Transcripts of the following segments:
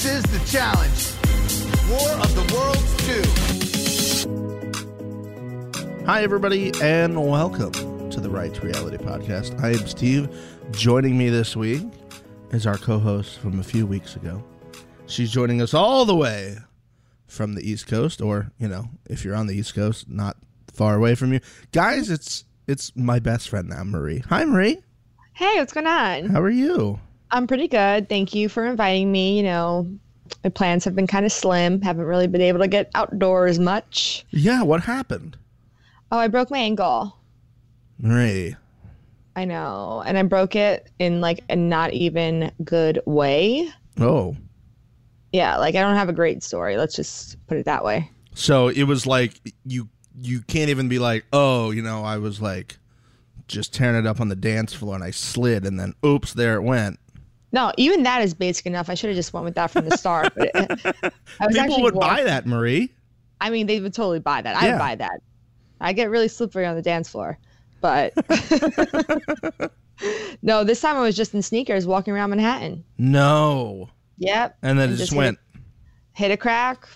This is the challenge. War of the Worlds 2. Hi, everybody, and welcome to the Right to Reality podcast. I am Steve. Joining me this week is our co host from a few weeks ago. She's joining us all the way from the East Coast, or, you know, if you're on the East Coast, not far away from you. Guys, it's it's my best friend now, Marie. Hi, Marie. Hey, what's going on? How are you? I'm pretty good. Thank you for inviting me. You know, my plans have been kind of slim. Haven't really been able to get outdoors much. Yeah, what happened? Oh, I broke my ankle. Marie. I know. And I broke it in like a not even good way. Oh. Yeah, like I don't have a great story. Let's just put it that way. So it was like you you can't even be like, oh, you know, I was like just tearing it up on the dance floor and I slid and then oops, there it went. No, even that is basic enough. I should have just went with that from the start. But it, I was People would buy that, Marie. I mean, they would totally buy that. Yeah. I'd buy that. I get really slippery on the dance floor. But no, this time I was just in sneakers walking around Manhattan. No. Yep. And then it And just just went. Hit a crack.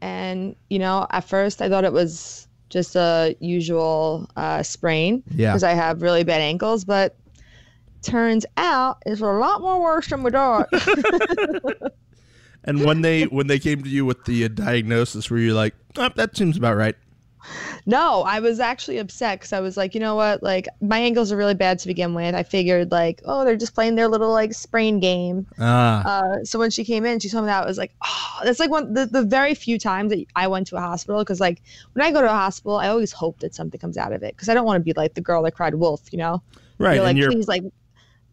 And, you know, at first I thought it was just a usual uh, sprain Yeah. because I have really bad ankles. But turns out it's a lot more worse than we thought. And when they when they came to you with the uh, diagnosis, were you like, oh, that seems about right? No, I was actually upset because I was like, you know what? Like, my ankles are really bad to begin with. I figured, like, oh, they're just playing their little, like, sprain game. Ah, Uh, so when she came in, she told me that I was like, oh, that's like one the, the very few times that I went to a hospital because, like, when I go to a hospital, I always hope that something comes out of it because I don't want to be like the girl that cried wolf, you know? right. You're like, and you're please, like,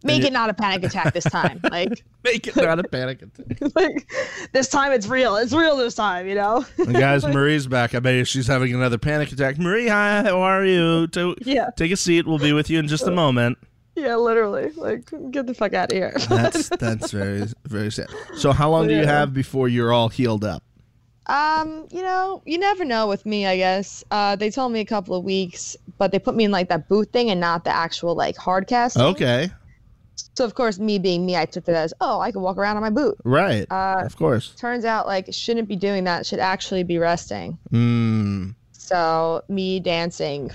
make it not a panic attack this time. like, make it not a panic attack. like, this time it's real. It's real this time, you know? And guys, Marie's back. I bet she's having another panic attack. Marie, hi, how are you? To, Yeah. Take a seat. We'll be with you in just a moment. Yeah, literally. Like, get the fuck out of here. That's that's very very sad. So how long do you have before you're all healed up? Um, you know, you never know with me, I guess. Uh, they told me a couple of weeks, but they put me in like that boot thing and not the actual like hard cast. Okay. So of course, me being me, I took it as, oh, I can walk around on my boot. Right. Uh, of course. Turns out like shouldn't be doing that. Should actually be resting. Mm. So me dancing,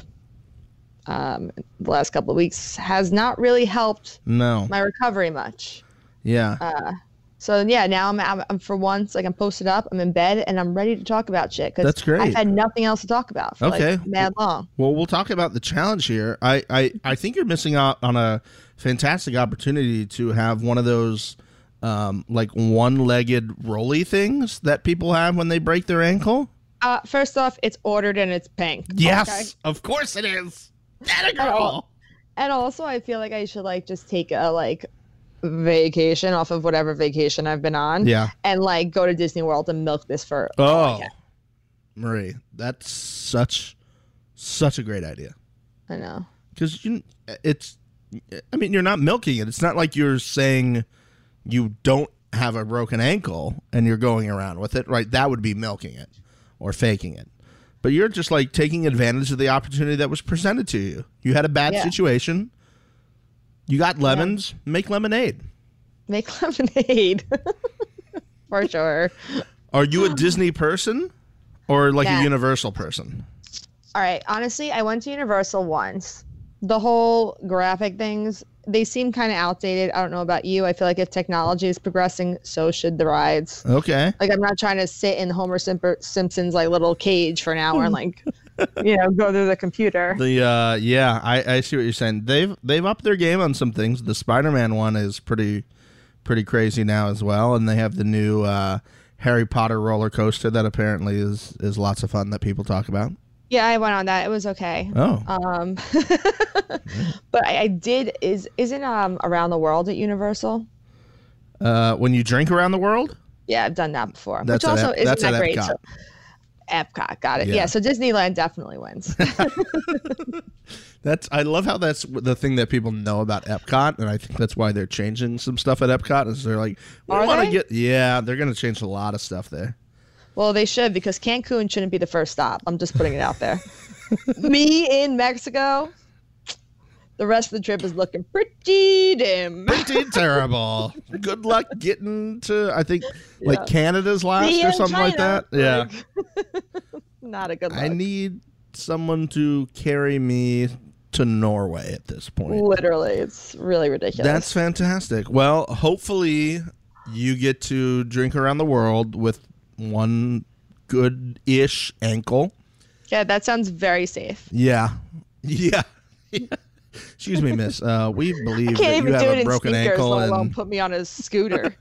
um, the last couple of weeks has not really helped No. my recovery much. Yeah. Uh, So yeah, now I'm, I'm, I'm for once like I'm posted up, I'm in bed, and I'm ready to talk about shit because That's great. I've had nothing else to talk about for Okay. like mad long. Well, we'll talk about the challenge here. I, I, I think you're missing out on a fantastic opportunity to have one of those um, like one-legged rolly things that people have when they break their ankle. Uh, first off, it's ordered and it's pink. Yes, okay? of course it is. That a girl. And also, I feel like I should like just take a like vacation off of whatever vacation I've been on. Yeah. And like go to Disney World and milk this for. Oh. Marie, that's such such a great idea. I know. because you it's i mean you're not milking it it's not like you're saying you don't have a broken ankle and you're going around with it right that would be milking it or faking it but you're just like taking advantage of the opportunity that was presented to you you had a bad Yeah. situation you got lemons make lemonade Make lemonade. for sure. are you a disney person or like a universal person All right. Honestly, I went to Universal once. The whole graphic things, they seem kind of outdated. I don't know about you. I feel like if technology is progressing, so should the rides. okay Like I'm not trying to sit in Homer Simper- Simpson's like little cage for an hour and like, you know, go through the computer. The uh yeah, I, I see what you're saying. They've they've upped their game on some things. The Spider-Man one is pretty pretty crazy now as well, and they have the new uh, Harry Potter roller coaster that apparently is is lots of fun that people talk about. Yeah, I went on that. It was okay. Oh, Um, but I, I did is isn't um around the world at Universal. uh, when you drink around the world, Yeah, I've done that before. That's which also Ep- isn't that at great. So, Epcot, got it. Yeah. Yeah. so Disneyland definitely wins. that's I love how that's the thing that people know about Epcot, and I think that's why they're changing some stuff at Epcot. Is they're like, we want to get yeah, they're going to change a lot of stuff there. well, they should because Cancun shouldn't be the first stop. I'm just putting it out there. Me in Mexico, the rest of the trip is looking pretty dim. Pretty terrible. Good luck getting to I think like Canada's last or something like China, that. Yeah. not a good look. I need someone to carry me to Norway at this point. Literally, it's really ridiculous. That's fantastic. Well, hopefully you get to drink around the world with one good-ish ankle. yeah, that sounds very safe. Yeah. Yeah. Excuse me, miss. Uh, we believe that you have a broken ankle and put me on a scooter.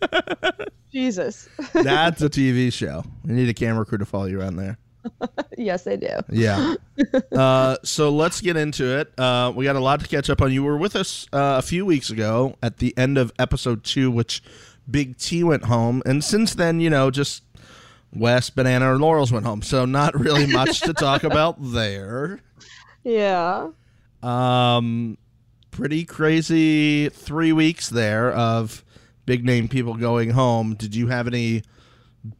Jesus. that's a TV show. We need a camera crew to follow you around there. yes, they do. Yeah. Uh, so let's get into it. Uh, we got a lot to catch up on. You were with us uh, a few weeks ago at the end of episode two, which Big T went home, and since then, you know, just Wes, Banana, and Laurels went home. So not really much to talk about there. Yeah. Um, pretty crazy three weeks there of big name people going home. Did you have any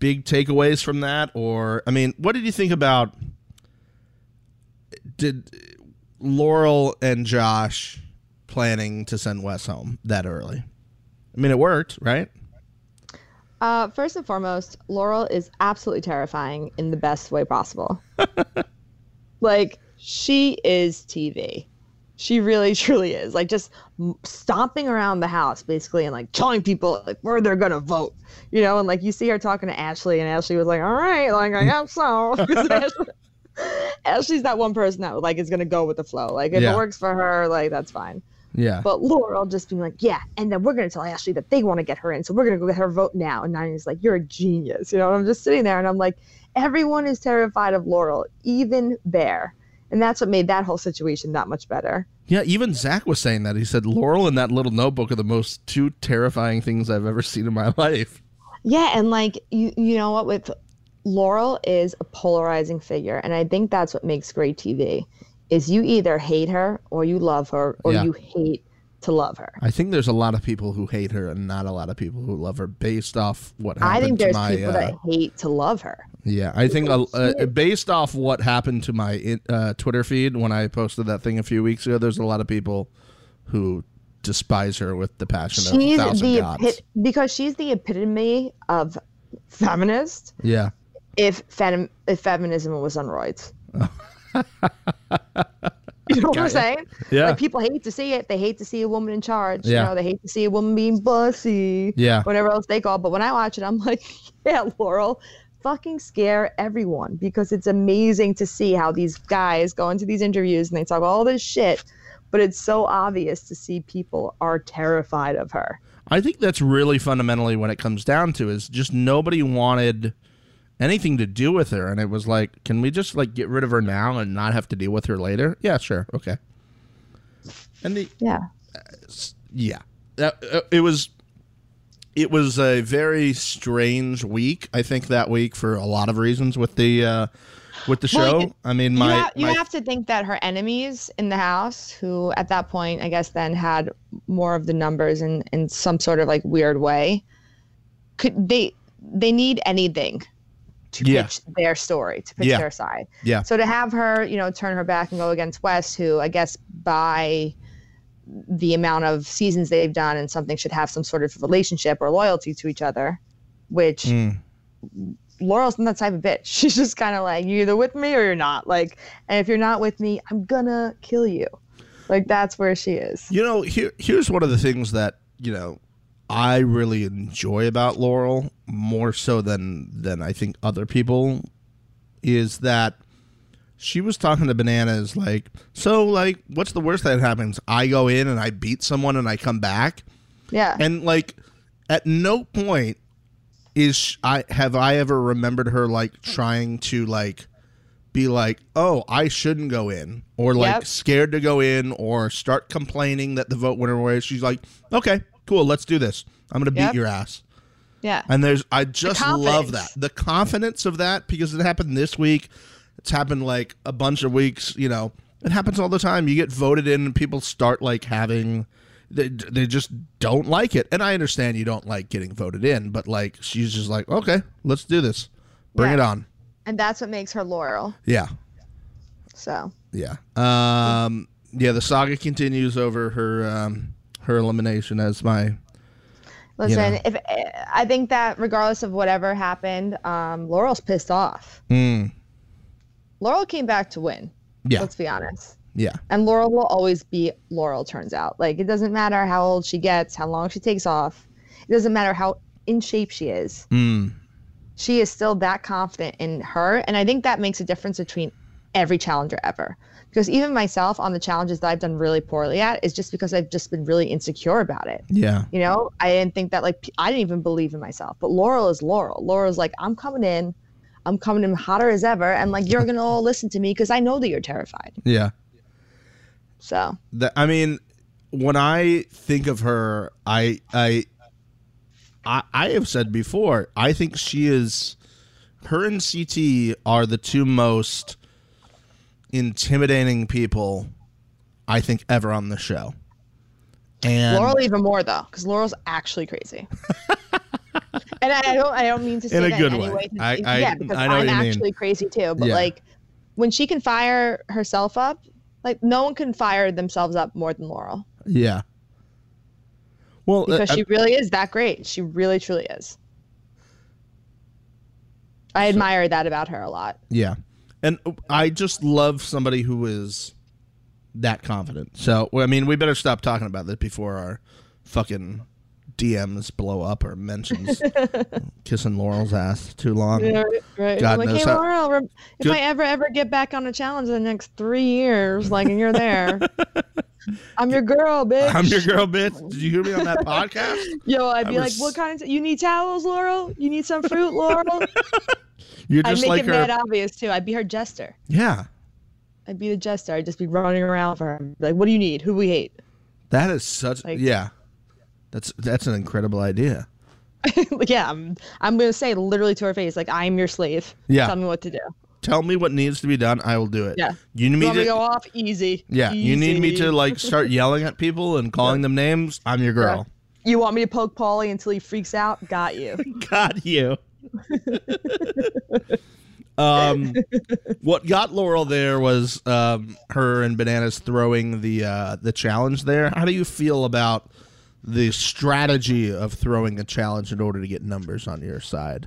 big takeaways from that, or I mean, what did you think about? Did Laurel and Josh planning to send Wes home that early? I mean, it worked, right? Uh, first and foremost, Laurel is absolutely terrifying in the best way possible. like, she is TV. She really, truly is. Like, just stomping around the house, basically, and like telling people like where they're gonna vote. You know, and like you see her talking to Ashley, and Ashley was like, "All right, like I guess so." Ashley, Ashley's that one person that like is gonna go with the flow. Like, if Yeah. it works for her, like that's fine. Yeah. But Laurel just being like, yeah, and then we're gonna tell Ashley that they want to get her in, so we're gonna go get her vote now. And Nany's like, you're a genius, you know. And I'm just sitting there, and I'm like, everyone is terrified of Laurel, even Bear, and that's what made that whole situation that much better. Yeah, even Zach was saying that. He said Laurel and that little notebook are the most two terrifying things I've ever seen in my life. Yeah, and like you, you know what? With Laurel is a polarizing figure, and I think that's what makes great TV. Is you either hate her or you love her, or Yeah. you hate to love her. I think there's a lot of people who hate her and not a lot of people who love her based off what happened. I think there's my people uh, that hate to love her. yeah I think uh, uh, based off what happened to my uh, Twitter feed when I posted that thing a few weeks ago there's a lot of people who despise her with the passion of a she's thousand the gods. epi- because she's the epitome of feminist yeah if fem- if feminism was on roids you know what i'm saying? Yeah. like people hate to see it. They hate to see a woman in charge. Yeah. you know they hate to see a woman being bossy Yeah. whatever else they call but when i watch it i'm like yeah laurel fucking scare everyone because it's amazing to see how these guys go into these interviews and they talk all this shit but it's so obvious to see people are terrified of her. I think that's really fundamentally what it comes down to is just nobody wanted anything to do with her. And it was like can we just like get rid of her now and not have to deal with her later? Yeah sure. Okay. And the yeah. Yeah. That- uh, it was it was a very strange week. I think that week for a lot of reasons with the uh with the show. you- i mean you, my, have, you my have to think that her enemies in the house, who at that point, I guess, then had more of the numbers in, in some sort of like weird way, could they they need anything to Yeah. pitch their story, to pitch Yeah. their side. yeah So to have her, you know, turn her back and go against Wes, who I guess by the amount of seasons they've done and something should have some sort of relationship or loyalty to each other, which Mm. Laurel's not that type of bitch. She's just kind of like, you're either with me or you're not. Like, and if you're not with me, I'm gonna kill you. Like, that's where she is. You know, here here's one of the things that you know I really enjoy about Laurel more so than than I think other people is that she was talking to Bananas like, so like, what's the worst that happens? I go in and I beat someone and I come back, Yeah. and like, at no point is sh- I have I ever remembered her like trying to like be like, oh, I shouldn't go in, or like Yep. scared to go in, or start complaining that the vote went her way. She's like, okay, cool, let's do this. I'm gonna beat your ass. yeah. And there's, I just love that the confidence of that because it happened this week. It's happened like a bunch of weeks. You know, it happens all the time. You get voted in, and people start like having. They, they just don't like it, and I understand you don't like getting voted in, but like she's just like, okay, let's do this, bring Yeah. it on. and that's what makes her Laurel. Yeah, So, yeah. Um, yeah, the saga continues over her um, her elimination as my Listen, know. if I think that regardless of whatever happened, um, Laurel's pissed off. mm, Laurel came back to win. yeah Let's be honest. yeah And Laurel will always be Laurel. Turns out, like it doesn't matter how old she gets, how long she takes off. It doesn't matter how in shape she is. mm, She is still that confident in her, and I think that makes a difference between every challenger ever. Because even myself on the challenges that I've done really poorly at is just because I've just been really insecure about it. yeah You know, I didn't think that like I didn't even believe in myself. But Laurel is Laurel. Laurel's like, I'm coming in, I'm coming in hotter as ever, and like you're gonna all listen to me because I know that you're terrified. yeah. So That I mean, when I think of her, I I I, I have said before, I think she is her and CT are the two most intimidating people I think ever on the show. And Laurel even more though, because Laurel's actually crazy. and I, I don't I don't mean to say In a that good in any way. way. I, I, yeah, because I know I'm you mean. actually crazy too. But Yeah. like when she can fire herself up, like no one can fire themselves up more than Laurel. yeah. Well, because uh, she really is that great. She really truly is. I admire that about her a lot. Yeah. And I just love somebody who is that confident. So, I mean, we better stop talking about this before our fucking DMs blow up or mentions kissing Laurel's ass too long. right. God like, knows hey, how- Laurel, if Good- I ever ever get back on a challenge in the next three years, like, and you're there, I'm your girl, bitch. I'm your girl, bitch. Did you hear me on that podcast? Yo, I'd I be like, what kind of? You need towels, Laurel? You need some fruit, Laurel? You're I'd make like it her. mad obvious too. I'd be her jester. Yeah. I'd be the jester. I'd just be running around for her. Like, what do you need? Who we hate? That is such Like- yeah. That's that's an incredible idea. yeah, I'm. I'm gonna say literally to her face, like, I'm your slave. Yeah. Tell me what to do. Tell me what needs to be done, I will do it. Yeah. You need You me to to go off? Easy. Yeah, you need me to like start yelling at people and calling them names. I'm your girl. You want me to poke Paulie until he freaks out? Got you. Got you. um, what got Laurel there was um, her and Bananas throwing the uh, the challenge there. How do you feel about the strategy of throwing a challenge in order to get numbers on your side?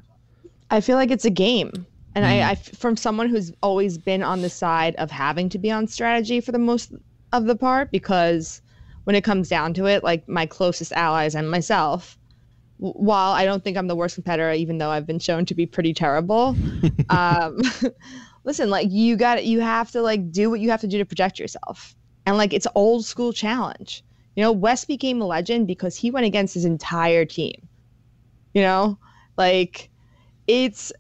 I feel like it's a game. And Mm. I, I, from someone who's always been on the side of having to be on strategy for the most of the part, because when it comes down to it, like my closest allies and myself, while I don't think I'm the worst competitor, even though I've been shown to be pretty terrible, um, listen, like you got, you have to like do what you have to do to protect yourself, and like it's old school challenge. You know, Wes became a legend because he went against his entire team. You know, like it's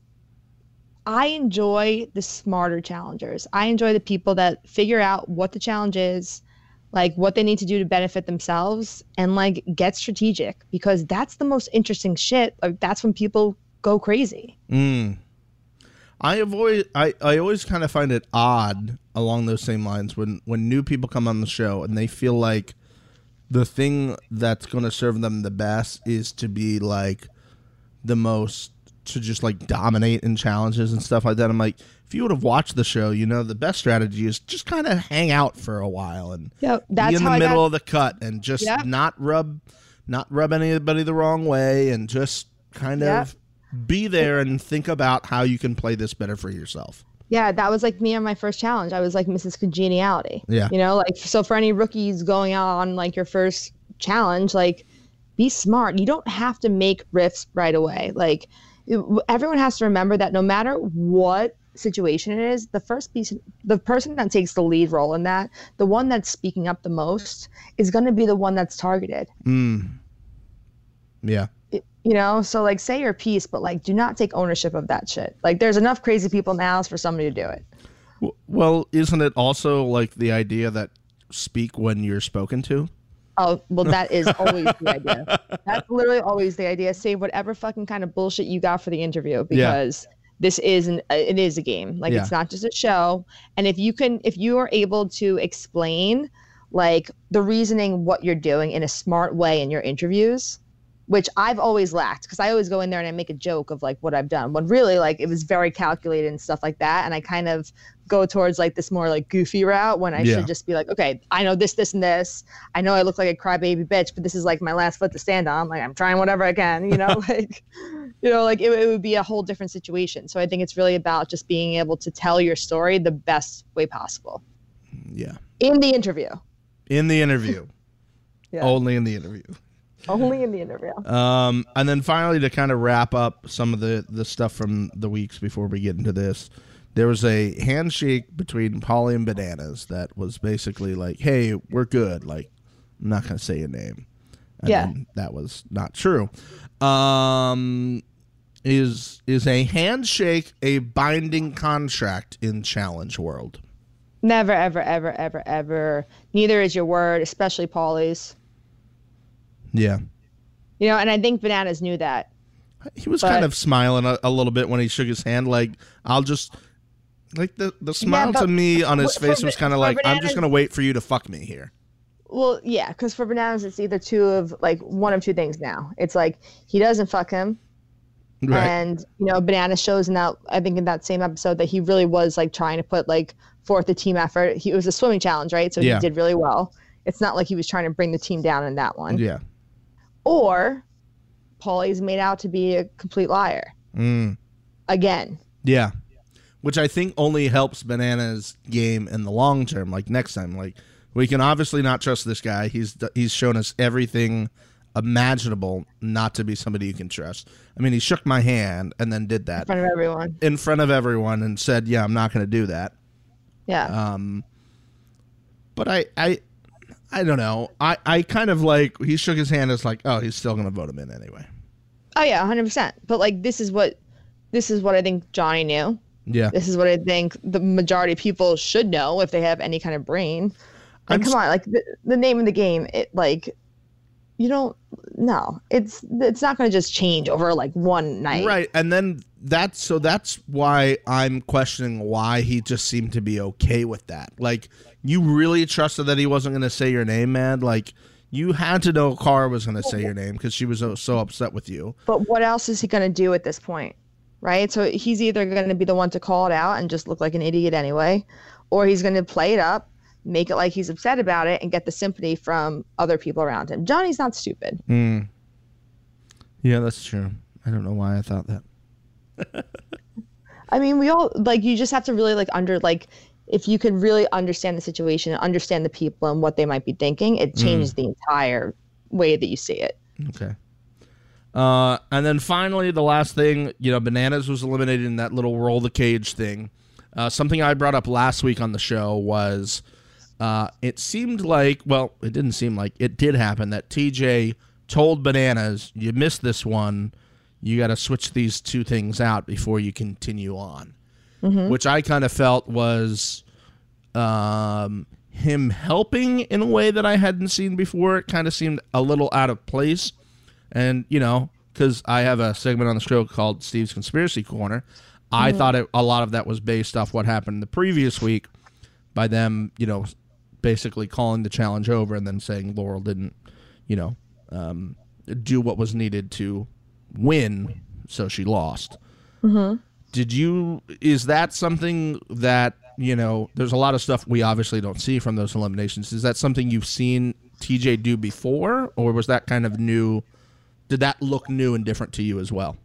I enjoy the smarter challengers. I enjoy the people that figure out what the challenge is, like what they need to do to benefit themselves and like get strategic because that's the most interesting shit. Like that's when people go crazy. Mm. I avoid. I, I always kind of find it odd along those same lines when when new people come on the show and they feel like the thing that's going to serve them the best is to be like the most to just like dominate in challenges and stuff like that. I'm like, if you would have watched the show, you know the best strategy is just kind of hang out for a while and Yep, that's be in the middle got, of the cut and just Yep. not rub not rub anybody the wrong way and just kind Yep. of be there and think about how you can play this better for yourself. Yeah, that was like me on my first challenge. I was like Mrs. Congeniality. Yeah. You know, like so for any rookies going out on like your first challenge, like be smart. You don't have to make riffs right away. Like everyone has to remember that no matter what situation it is, the first piece, the person that takes the lead role in that, the one that's speaking up the most, is going to be the one that's targeted. Mm. Yeah. It- you know, so like say your piece, but like do not take ownership of that shit. Like there's enough crazy people now for somebody to do it. Well, isn't it also like the idea that speak when you're spoken to? Oh, well, that is always the idea. That's literally always the idea. Save whatever fucking kind of bullshit you got for the interview because this is an uh, it is a game. Like Yeah. it's not just a show. And if you can, if you are able to explain like the reasoning what you're doing in a smart way in your interviews, which I've always lacked because I always go in there and I make a joke of like what I've done. When really like it was very calculated and stuff like that, and I kind of go towards like this more like goofy route when I Yeah. should just be like, okay, I know this, this, and this. I know I look like a crybaby bitch, but this is like my last foot to stand on. Like I'm trying whatever I can, you know, like you know, like it, it would be a whole different situation. So I think it's really about just being able to tell your story the best way possible Yeah. in the interview. In the interview. Yeah. Only in the interview. Only in the interview. Um, and then finally, to kind of wrap up some of the, the stuff from the weeks before we get into this, there was a handshake between Paulie and Bananas that was basically like, hey, we're good. Like, I'm not going to say your name. And Yeah. that was not true. Um, is is a handshake a binding contract in Challenge World? Never, ever, ever, ever, ever. Neither is your word, especially Paulie's. Yeah. You know, and I think Bananas knew that. He was But- kind of smiling a, a little bit when he shook his hand. Like, I'll just. Like the, the smile but to me on his face for was kind of like I'm just gonna wait for you to fuck me here. Well, yeah, because for Bananas, it's either two of like one of two things now. It's like he doesn't fuck him, Right. and you know, Banana shows in that I think in that same episode that he really was like trying to put like forth a team effort. He it was a swimming challenge, right? So Yeah. he did really well. It's not like he was trying to bring the team down in that one. yeah. Or Paulie's made out to be a complete liar Mm. again. Yeah. Which I think only helps Banana's game in the long term. Like next time, like we can obviously not trust this guy. He's he's shown us everything imaginable not to be somebody you can trust. I mean, he shook my hand and then did that in front of everyone. in front of everyone and said, "Yeah, I'm not going to do that." Yeah. Um, but I, I, I don't know. I, I kind of like he shook his hand. It's like, oh, he's still going to vote him in anyway. oh yeah, hundred percent. But like this is what this is what I think Johnny knew. Yeah, This is what I think the majority of people should know if they have any kind of brain. I'm Like, come on, like the, the name of the game, it like you don't no, it's it's not going to just change over like one night. right. And then that's so that's why I'm questioning why he just seemed to be okay with that. Like, you really trusted that he wasn't going to say your name, man. Like, you had to know Cara was going to say your name because she was so, so upset with you. But what else is he going to do at this point? Right? So he's either going to be the one to call it out and just look like an idiot anyway, or he's going to play it up, make it like he's upset about it, and get the sympathy from other people around him. Johnny's not stupid. Mm. Yeah, that's true. I don't know why I thought that. I mean, we all like you just have to really like under like if you can really understand the situation and understand the people and what they might be thinking, it changes the entire way that you see it. Okay. Uh, and then finally, the last thing, you know, Bananas was eliminated in that little roll the cage thing. Uh, something I brought up last week on the show was uh, it seemed like, well, it didn't seem like, it did happen that TJ told Bananas, you missed this one. You got to switch these two things out before you continue on. Which I kind of felt was um, him helping in a way that I hadn't seen before. It kind of seemed a little out of place. And, you know, because I have a segment on the show called Steve's Conspiracy Corner, I thought it, a lot of that was based off what happened the previous week by them, you know, basically calling the challenge over and then saying Laurel didn't, you know, um, do what was needed to win, so she lost. Did you, is that something that, you know, there's a lot of stuff we obviously don't see from those eliminations. Is that something you've seen TJ do before, or was that kind of new? Did that look new and different to you as well?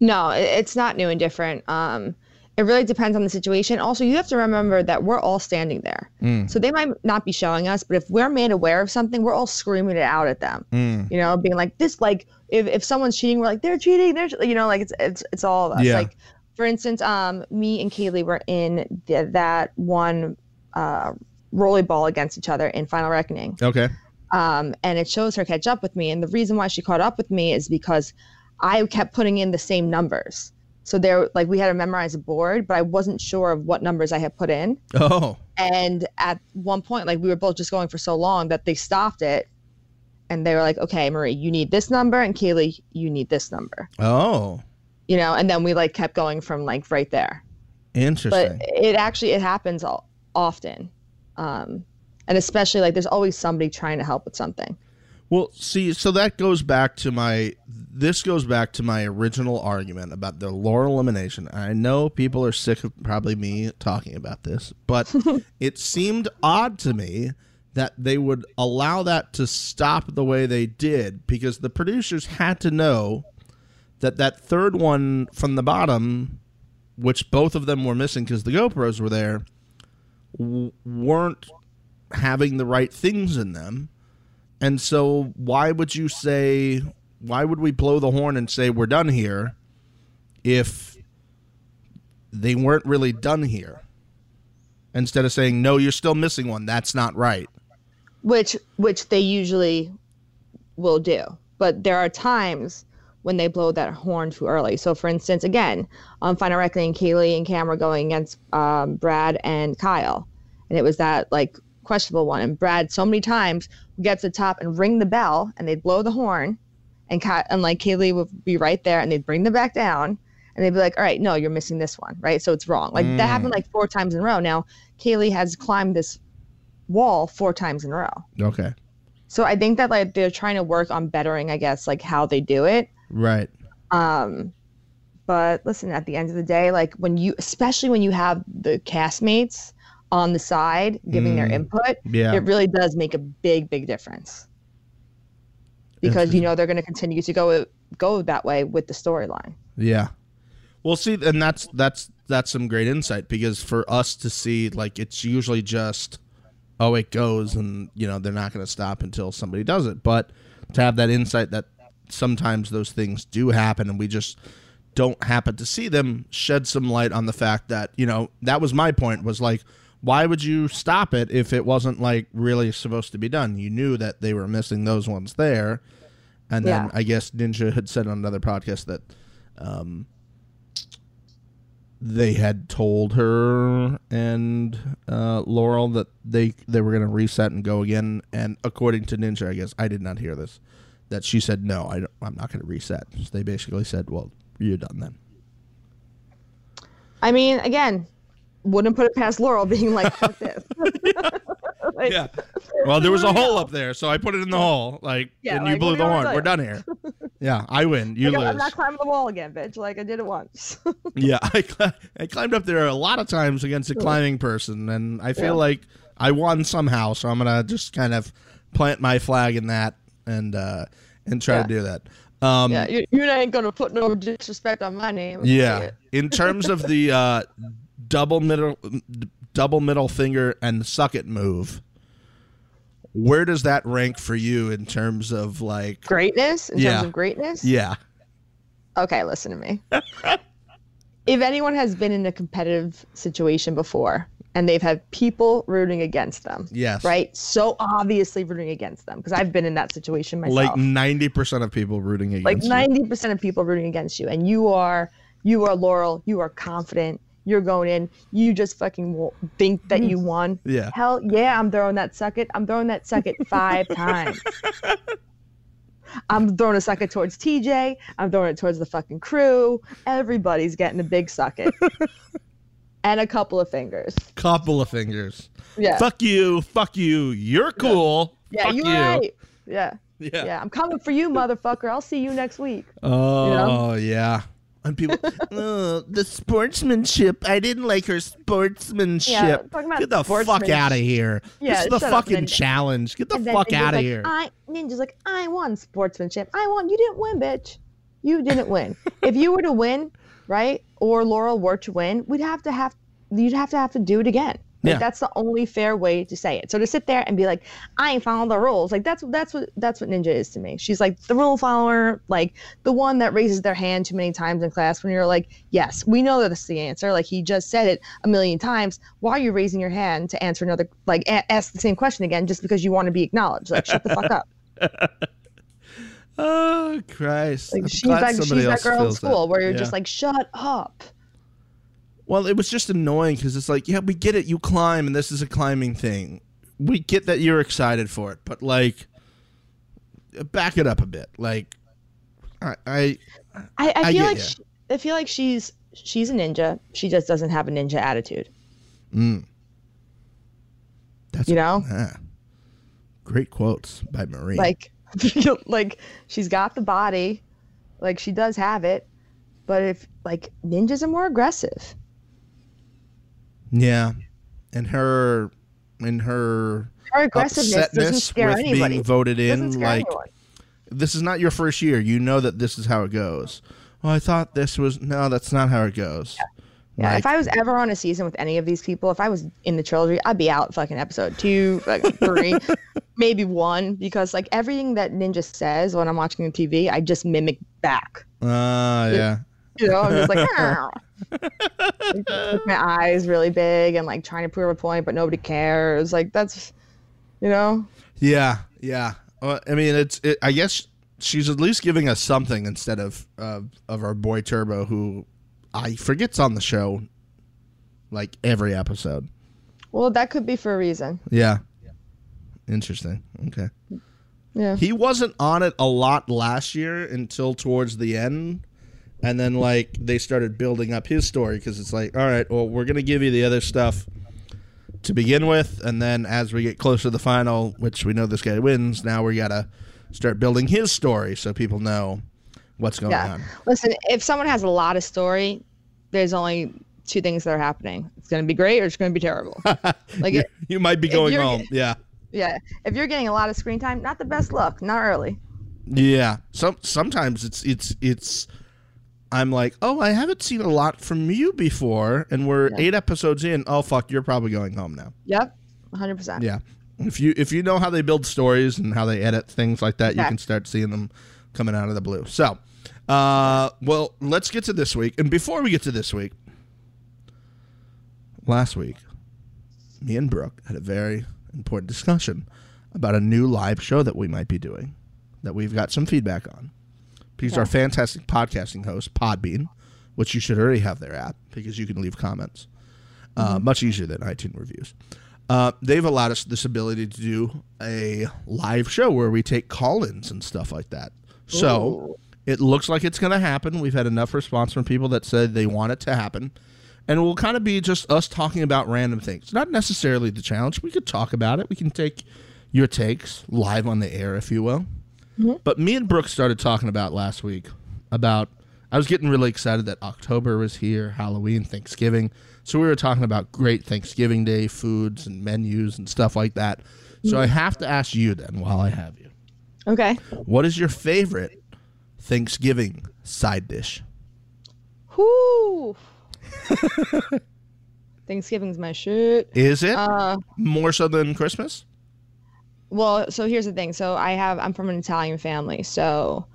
No, it's not new and different. Um, it really depends on the situation. Also, you have to remember that we're all standing there. So they might not be showing us, but if we're made aware of something, we're all screaming it out at them. You know, being like this, like if, if someone's cheating, we're like they're cheating. They're you know, like it's it's it's all of us. Yeah. Like for instance, um, me and Kaylee were in the, that one uh, rollerball against each other in Final Reckoning Okay. um, and it shows her catch up with me. And the reason why she caught up with me is because I kept putting in the same numbers. So there, like we had to memorize a board, but I wasn't sure of what numbers I had put in. Oh, And at one point, like we were both just going for so long that they stopped it, and they were like, "Okay, Marie, you need this number, and Kaylee, you need this number." oh, You know, and then we like kept going from like right there. Interesting. But it actually it happens all, often, um, and especially like there's always somebody trying to help with something. Well, see, so that goes back to my this goes back to my original argument about the Laurel elimination. I know people are sick of probably me talking about this, but it seemed odd to me that they would allow that to stop the way they did because the producers had to know that that third one from the bottom, which both of them were missing because the GoPros were there, w- weren't having the right things in them. And so, why would you say, why would we blow the horn and say we're done here if they weren't really done here? Instead of saying, no, you're still missing one. That's not right. which which they usually will do but there are times when they blow that horn too early. So for instance again on final reckoning kaylee and Kam were going against um, brad and kyle. And it was that like questionable one. And brad so many times would get to the top and ring the bell and they'd blow the horn and and like kaylee would be right there and they'd bring them back down and they'd be like all right no you're missing this one right? So it's wrong. Like that happened like four times in a row. Now kaylee has climbed this wall four times in a row. Okay. So I think that like they're trying to work on bettering, I guess, like how they do it. Right. Um, but listen, at the end of the day, like when you, especially when you have the castmates on the side giving their input, Yeah. it really does make a big, big difference. Because you know they're going to continue to go go that way with the storyline. Yeah. Well, see, and that's that's that's some great insight because for us to see, like, it's usually just, oh, it goes, and you know they're not going to stop until somebody does it. But to have that insight that sometimes those things do happen, and we just don't happen to see them, shed some light on the fact that you know that was my point was like, why would you stop it if it wasn't like really supposed to be done? You knew that they were missing those ones there, and then Yeah. I guess Ninja had said on another podcast that um, they had told her and uh, Laurel that they they were going to reset and go again. And according to Ninja, I guess I did not hear this. That she said no, I I'm not going to reset. So they basically said, "Well, you're done then." I mean, again, wouldn't put it past Laurel being like, fuck this. Like, Yeah. Well, there was a hole up there, so I put it in the hole. Like, Yeah, and you like, blew the horn. We're done here. Yeah, I win. You like, I'm not climbing the wall again, bitch. Like I did it once. Yeah, I, cli- I climbed up there a lot of times against a climbing person, and I feel Yeah. like I won somehow. So I'm gonna just kind of plant my flag in that and uh, and try Yeah. to do that. Um, yeah, you, you ain't gonna put no disrespect on my name. yeah. In terms of the uh, double middle double middle finger and suck it move, where does that rank for you in terms of like? Greatness in Yeah. terms of greatness. Yeah, Okay, listen to me. if anyone has been in a competitive situation before and they've had people rooting against them, yes, right? So obviously rooting against them because I've been in that situation myself. Like ninety percent of people rooting against. like you. ninety percent of people rooting against you, and you are you are Laurel. You are confident. You're going in. You just fucking think that you won. Yeah. Hell yeah, I'm throwing that sucket. I'm throwing that sucket five times. I'm throwing a sucket towards TJ. I'm throwing it towards the fucking crew. Everybody's getting a big sucket. and a couple of fingers. couple of fingers. Yeah. Fuck you. Fuck you. You're cool. yeah, Fuck you're you. right. Yeah. Yeah. Yeah. I'm coming for you, motherfucker. I'll see you next week. Oh yeah. And people, oh, the sportsmanship. I didn't like her sportsmanship. talking about Get the fuck out of here. Yeah, this is the shut up, fucking challenge. Get the fuck out of like, here. I Ninja's like, I won sportsmanship. I won. You didn't win, bitch. You didn't win. if you were to win, right, or Laurel were to win, we'd have to have you'd have to have to do it again. Like, Yeah. That's the only fair way to say it. So to sit there and be like, I ain't following the rules, like that's that's what that's what Ninja is to me. She's like the rule follower, like the one that raises their hand too many times in class when you're like, yes, we know that that's the answer. Like he just said it a million times. Why are you raising your hand to answer another like a- ask the same question again just because you want to be acknowledged? Like shut the fuck up. oh Christ. Like I'm she's like she's that girl in feels that. school where you're Yeah. just like, shut up. Well, it was just annoying because it's like, yeah, we get it. You climb, and this is a climbing thing. We get that you're excited for it, but like, back it up a bit. Like, I, I I, I I feel like she, I feel like she's she's a ninja. She just doesn't have a ninja attitude. Mm. that's You know? Ah. great quotes by Marie. Like like she's got the body, like she does have it, but if like ninjas are more aggressive. Yeah, and her and her Her aggressiveness doesn't scare with anybody. being voted in, like anyone. this is not your first year. You know that this is how it goes. Well, I thought this was no, that's not how it goes. Yeah, Like, if I was ever on a season with any of these people, if I was in the trilogy, I'd be out fucking episode two, fucking three, maybe one, because like everything that Ninja says when I'm watching the TV, I just mimic back. Ah, yeah. You know, I'm just like. Like, with my eyes really big and like trying to prove a point, but nobody cares. Like that's, you know, Yeah, yeah. Well, I mean, it's. It, I guess she's at least giving us something instead of uh, of our boy Turbo, who I forgets on the show, like every episode. well, that could be for a reason. Yeah. Interesting. Okay. Yeah. He wasn't on it a lot last year until towards the end. And then, like, they started building up his story because it's like, all right, well, we're going to give you the other stuff to begin with. And then as we get closer to the final, which we know this guy wins, now we got to start building his story so people know what's going Yeah. on. Listen, if someone has a lot of story, there's only two things that are happening. It's going to be great or it's going to be terrible. like, you, it, you might be going home. Yeah. yeah, if you're getting a lot of screen time, not the best look, not early. Yeah. Some sometimes it's it's it's I'm like, oh, I haven't seen a lot from you before, and we're Yeah. eight episodes in. Oh fuck, you're probably going home now. Yep, 100%. Yeah. If you if you know how they build stories and how they edit things like that, you can start seeing them coming out of the blue. So, uh, well, let's get to this week. And before we get to this week, last week, me and Brooke had a very important discussion about a new live show that we might be doing that we've got some feedback on. Because our fantastic podcasting host, Podbean, which you should already have their app because you can leave comments, uh, much easier than iTunes reviews. Uh, they've allowed us this ability to do a live show where we take call-ins and stuff like that. So it looks like it's going to happen. We've had enough response from people that said they want it to happen. And it will kind of be just us talking about random things. Not necessarily the challenge. We could talk about it. We can take your takes live on the air, if you will. Mm-hmm. But me and Brooke started talking about last week about I was getting really excited that October was here, Halloween, Thanksgiving. So we were talking about great Thanksgiving Day foods and menus and stuff like that. So mm-hmm. I have to ask you then while I have you. Okay. What is your favorite Thanksgiving side dish? Whoo. Thanksgiving's my shit. Is it Uh, more so than Christmas? well, so here's the thing. So I have I'm from an Italian family. So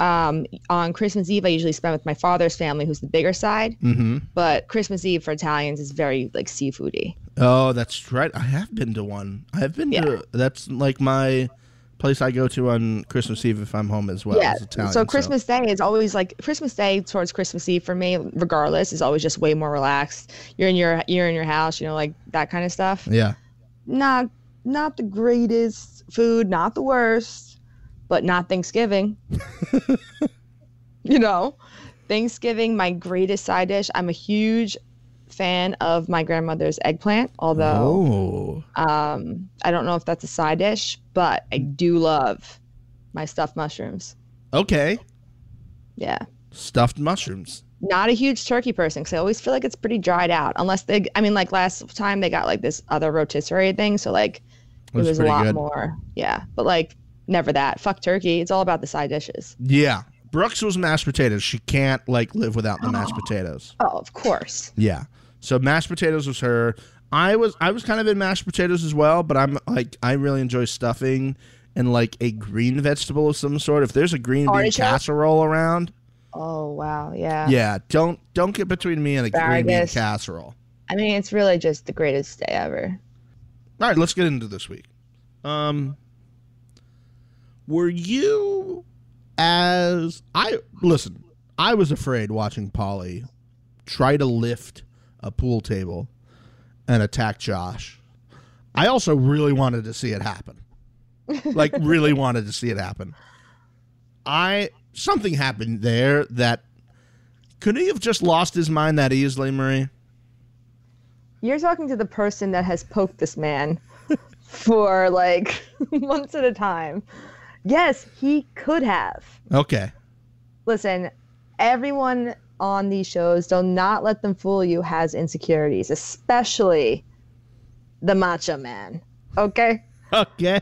um, on Christmas Eve, I usually spend with my father's family, who's the bigger side. Mm-hmm. But Christmas Eve for Italians is very like seafoody. Oh, that's right. I have been to one. I have been to. That's like my place I go to on Christmas Eve if I'm home as well. yeah. as Italian, so Christmas Day is always like Christmas Day towards Christmas Eve for me, regardless, is always just way more relaxed. You're in your you're in your house, you know, like that kind of stuff. Yeah. Not not the greatest food, not the worst, but not Thanksgiving. you know, Thanksgiving, my greatest side dish. I'm a huge fan of my grandmother's eggplant, although Oh. um, I don't know if that's a side dish, but I do love my stuffed mushrooms. Okay. Yeah. Stuffed mushrooms. Not a huge turkey person because I always feel like it's pretty dried out. Unless they, I mean, like last time they got like this other rotisserie thing. So like it Was a lot good. more. Yeah. But like never that. Fuck turkey. It's all about the side dishes. Yeah. Brooke's was mashed potatoes. She can't like live without the mashed potatoes. Oh, of course. Yeah. So mashed potatoes was her. I was I was kind of in mashed potatoes as well, but I'm like I really enjoy stuffing and like a green vegetable of some sort. If there's a green bean casserole around, Oh, wow. Yeah. yeah, don't don't get between me and a green bean casserole. I mean, it's really just the greatest day ever. All right, let's get into this week. Um, were you as I listen? I was afraid watching Paulie try to lift a pool table and attack Josh. I also really wanted to see it happen. like really wanted to see it happen. I something happened there that could he have just lost his mind that easily, Marie? You're talking to the person that has poked this man for like months at a time. Yes, he could have. Okay. Listen, everyone on these shows, do not let them fool you, has insecurities, especially the macho man. Okay? Okay.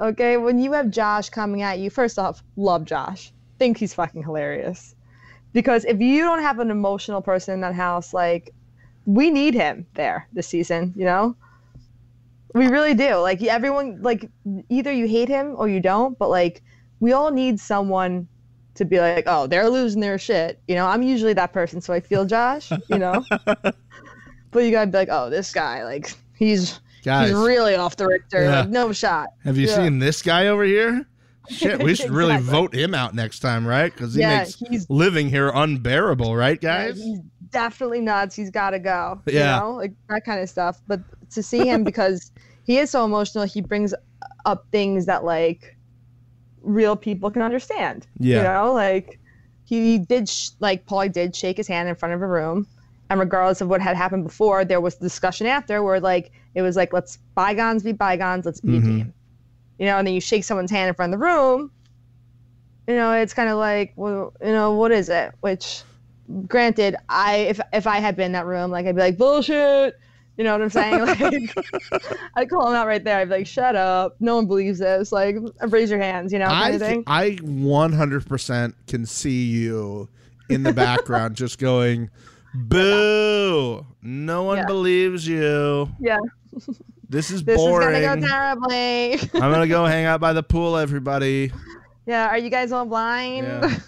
Okay, when you have Josh coming at you, first off, love Josh. Think he's fucking hilarious. Because if you don't have an emotional person in that house, like, we need him there this season, you know? We really do. Like, everyone, like, either you hate him or you don't, but, like, we all need someone to be like, oh, they're losing their shit. You know, I'm usually that person, so I feel Josh, you know? but you gotta be like, oh, this guy, like, he's. Guys. He's really off the Richter. Yeah. Like, no shot. Have you Yeah. seen this guy over here? Shit, we should really Exactly. vote him out next time, right? Because he Yeah, makes he's- living here unbearable, right, Yeah, guys? he's definitely nuts. He's got to go. Yeah. You know, like that kind of stuff. But to see him because he is so emotional, he brings up things that like real people can understand. Yeah. You know, like he did, sh- like Paulie did shake his hand in front of a room. And regardless of what had happened before, there was discussion after where like it was like, let's bygones be bygones, let's be Mhm. a team. You know, and then you shake someone's hand in front of the room. You know, it's kind of like, well, you know, what is it? Which granted, I if if I had been in that room, like I'd be like bullshit. You know what I'm saying? Like I'd call him out right there. I'd be like, "Shut up! No one believes this. Like, raise your hands." You know, kind I of. I 100% can see you in the background just going, "Boo! No one Yeah. believes you. Yeah, This is this boring. is gonna go terribly. I'm gonna go hang out by the pool, everybody. yeah, are you guys all blind? Yeah.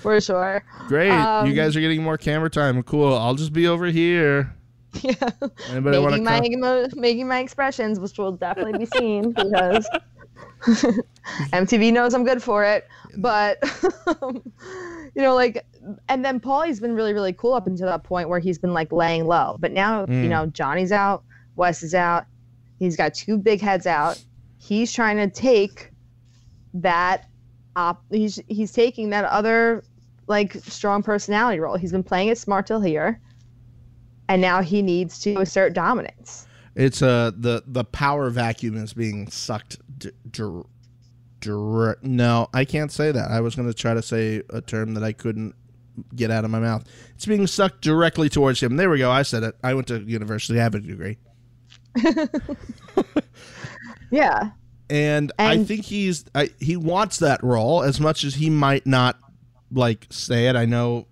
For sure. Great, Um, you guys are getting more camera time. Cool. I'll just be over here. Yeah. Anybody making my emo- making my expressions, which will definitely be seen because MTV knows I'm good for it. But you know, like, and then Paulie's been really, really cool up until that point where he's been like laying low. But now, Mm. you know, Johnny's out, Wes is out. He's got two big heads out. He's trying to take that op. He's he's taking that other like strong personality role. He's been playing it smart till here and now he needs to assert dominance. It's uh the the power vacuum is being sucked. D- dir- dir- no, I can't say that. I was going to try to say a term that I couldn't get out of my mouth. It's being sucked directly towards him. There we go. I said it. I went to university. I have a degree, Yeah, and, I think he's I, he wants that role as much as he might not like say it. I know.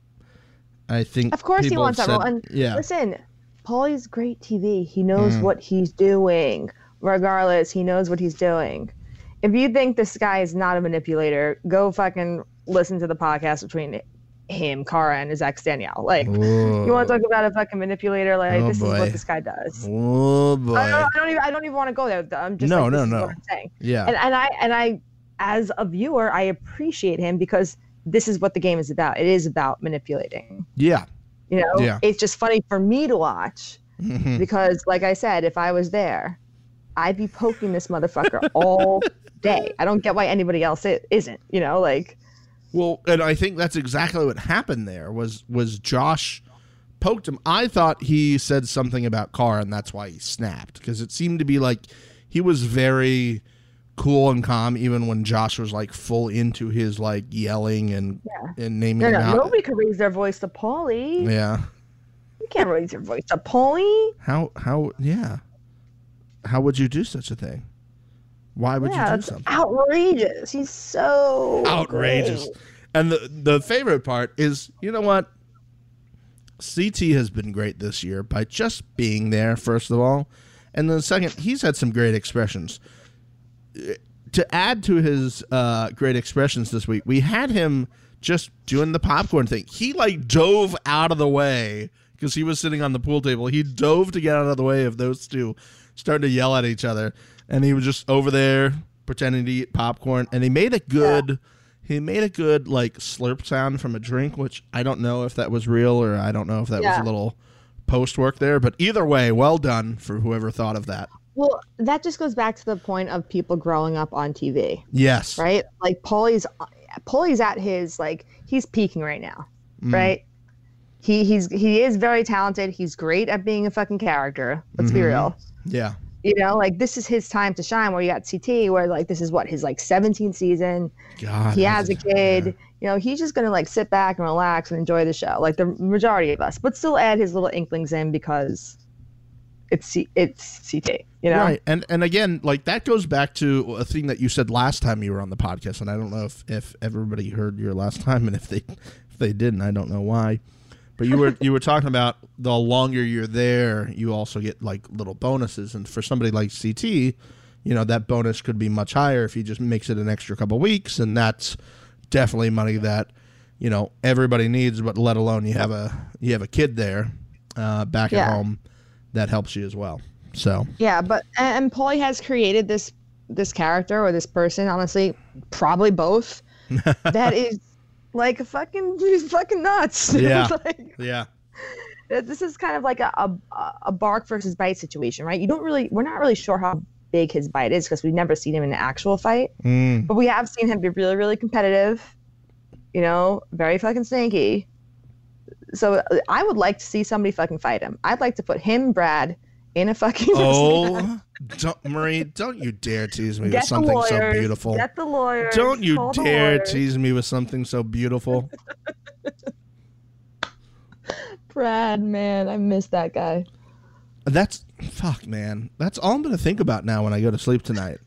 I think of course he wants that role. And yeah, listen, Paulie's great TV. He knows Mm. what he's doing. Regardless, he knows what he's doing. If you think this guy is not a manipulator, go fucking listen to the podcast between him, Cara, and his ex Danielle. Like, you want to talk about a fucking manipulator? Like, Oh, this is what this guy does. Oh boy. I don't, I don't even. I don't even want to go there. I'm just No, like, no, no. What I'm saying. yeah. and, and I and I as a viewer I appreciate him because this is what the game is about. It is about manipulating. yeah. You know, Yeah. it's just funny for me to watch Mhm. because, like I said, if I was there, I'd be poking this motherfucker all day. I don't get why anybody else is, isn't. You know, like Well, and I think that's exactly what happened there was was Josh poked him. I thought he said something about Carr and that's why he snapped because it seemed to be like he was very cool and calm even when Josh was like full into his like yelling and yeah. and naming no, no, out. nobody could raise their voice to Paulie. Yeah. You can't raise your voice to Paulie. How how yeah. How would you do such a thing? Why would yeah, you do something? outrageous. He's so outrageous. great. And the the favorite part is, you know what? CT has been great this year by just being there, first of all. And then second, he's had some great expressions. To add to his uh, great expressions this week, we had him just doing the popcorn thing. He like dove out of the way because he was sitting on the pool table. He dove to get out of the way of those two starting to yell at each other. And he was just over there pretending to eat popcorn. And he made a good he made a good like slurp sound from a drink, which I don't know if that was real or I don't know if that was a little post work there. But either way, well done for whoever thought of that. Well, that just goes back to the point of people growing up on TV. Yes. right? Like Paulie's Paulie's at his like he's peaking right now, Mm. right? He he's he is very talented. He's great at being a fucking character. Let's be Mhm. real. Yeah. You know, like this is his time to shine. Where you got CT, where like this is what his like 17th season. God, He has a kid. yeah. You know, he's just gonna like sit back and relax and enjoy the show, like the majority of us, but still add his little inklings in because it's C- it's CT. You know, Right, and and again, like that goes back to a thing that you said last time you were on the podcast, and I don't know if if everybody heard your last time, and if they if they didn't, I don't know why. But you were you were talking about the longer you're there, you also get like little bonuses, and for somebody like CT, you know that bonus could be much higher if he just makes it an extra couple weeks, and that's definitely money that you know everybody needs. But let alone you have a you have a kid there uh, back at home that helps you as well. So Yeah, but and, Paulie has created this this character or this person, honestly, probably both. that is like fucking he's fucking nuts. Yeah. like, yeah. this is kind of like a, a a bark versus bite situation, right? You don't really we're not really sure how big his bite is because we've never seen him in an actual fight, Mm. but we have seen him be really really competitive. You know, very fucking snaky. So uh, I would like to see somebody fucking fight him. I'd like to put him, Brad, in a fucking wrestling. Oh, don't, Marie, don't you dare tease me with Get the something so beautiful. Get the lawyers. Don't you call dare tease me with something so beautiful. Brad, man, I miss that guy. That's fuck, man. That's all I'm gonna think about now when I go to sleep tonight.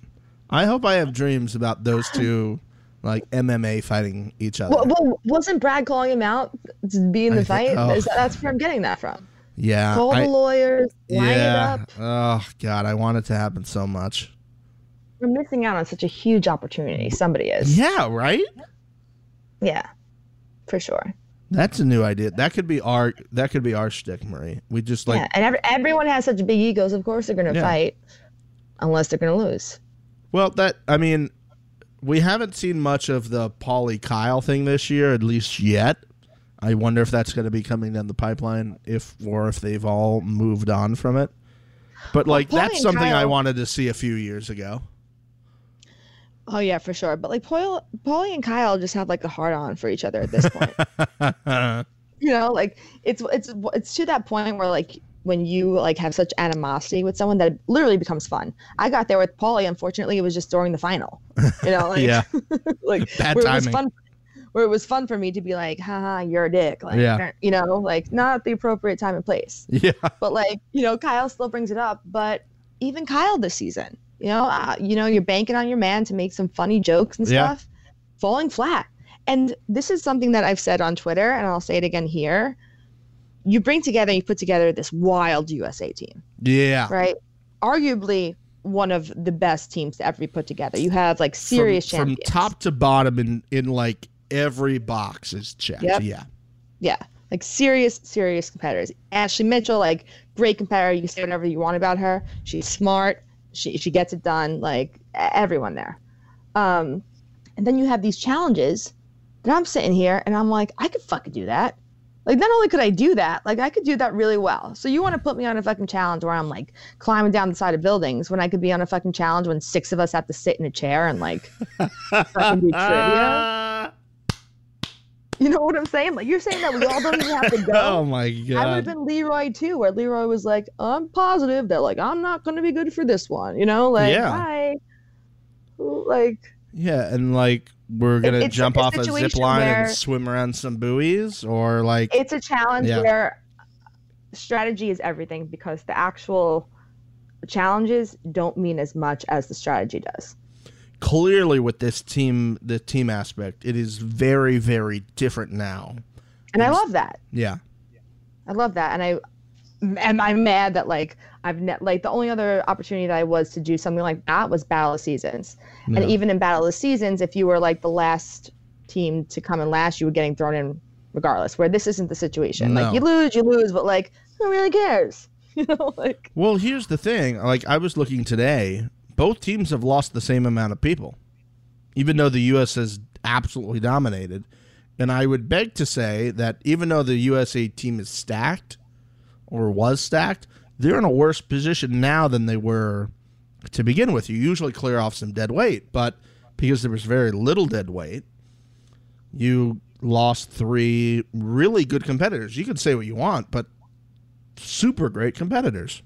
I hope I have dreams about those two, like MMA fighting each other. Well, well wasn't Brad calling him out to be in the I think- fight? oh. Is that, that's where I'm getting that from. Yeah, Call I- the lawyers, line yeah. it up. Oh God, I want it to happen so much. We're missing out on such a huge opportunity. Somebody is. Yeah, right. Yeah, for sure. That's a new idea. That could be our that could be our shtick, Marie. We just like yeah, and every, everyone has such big egos. Of course, they're going to Yeah. fight, unless they're going to lose. Well, that I mean, we haven't seen much of the Paulie Kyle thing this year, at least yet. I wonder if that's going to be coming down the pipeline, if or if they've all moved on from it. But like, Paulie that's something I wanted to see a few years ago. Oh yeah, for sure. But like Paul, Paulie and Kyle just have like a hard on for each other at this point. you know like it's it's it's to that point where like when you like have such animosity with someone that it literally becomes fun i got there with paulie unfortunately it was just during the final you know like Yeah. like Bad where it was timing. fun where it was fun for me to be like haha you're a dick. Like Yeah. you know like not the appropriate time and place. Yeah, but like you know kyle still brings it up but even kyle this season you know uh, you know you're banking on your man to make some funny jokes and Yeah. stuff falling flat. And this is something that i've said on twitter and i'll say it again here. You bring together you put together this wild usa team. Yeah. right? Arguably one of the best teams to ever be put together. You have like serious from, from top to bottom in in like every box is checked. Yep. Yeah, yeah. Like serious serious competitors. Ashley mitchell like great competitor. You can say whatever you want about her. She's smart. She, she gets it done. Like everyone there. Um and then you have these challenges that i'm sitting here and i'm like i could fucking do that. Like not only could i do that like i could do that really well. So you want to put me on a fucking challenge where i'm like climbing down the side of buildings when i could be on a fucking challenge when six of us have to sit in a chair and like fucking do trivia you know what i'm saying like you're saying that we all don't even have to go oh my god! I would have been Leroy too, where Leroy was like, I'm positive that like I'm not gonna be good for this one, you know, like Yeah. bye. Like Yeah, and like we're gonna jump a off a zip line and swim around some buoys, or like it's a challenge Yeah. where strategy is everything because the actual challenges don't mean as much as the strategy does. Clearly with this team, the team aspect, it is very, very different now. And I love that. Yeah, I love that, and I am I'm mad that like I've ne- like the only other opportunity that I was to do something like that was Battle of Seasons, Yeah. and even in Battle of Seasons, if you were like the last team to come in last, you were getting thrown in regardless. Where this isn't the situation. No. Like you lose, you lose, but like who really cares? You know, like Well, here's the thing. Like I was looking today, both teams have lost the same amount of people, even though the U.S. has absolutely dominated. And I would beg to say that even though the USA team is stacked or was stacked, they're in a worse position now than they were to begin with. You usually clear off some dead weight, but because there was very little dead weight, you lost three really good competitors. You can say what you want, but super great competitors.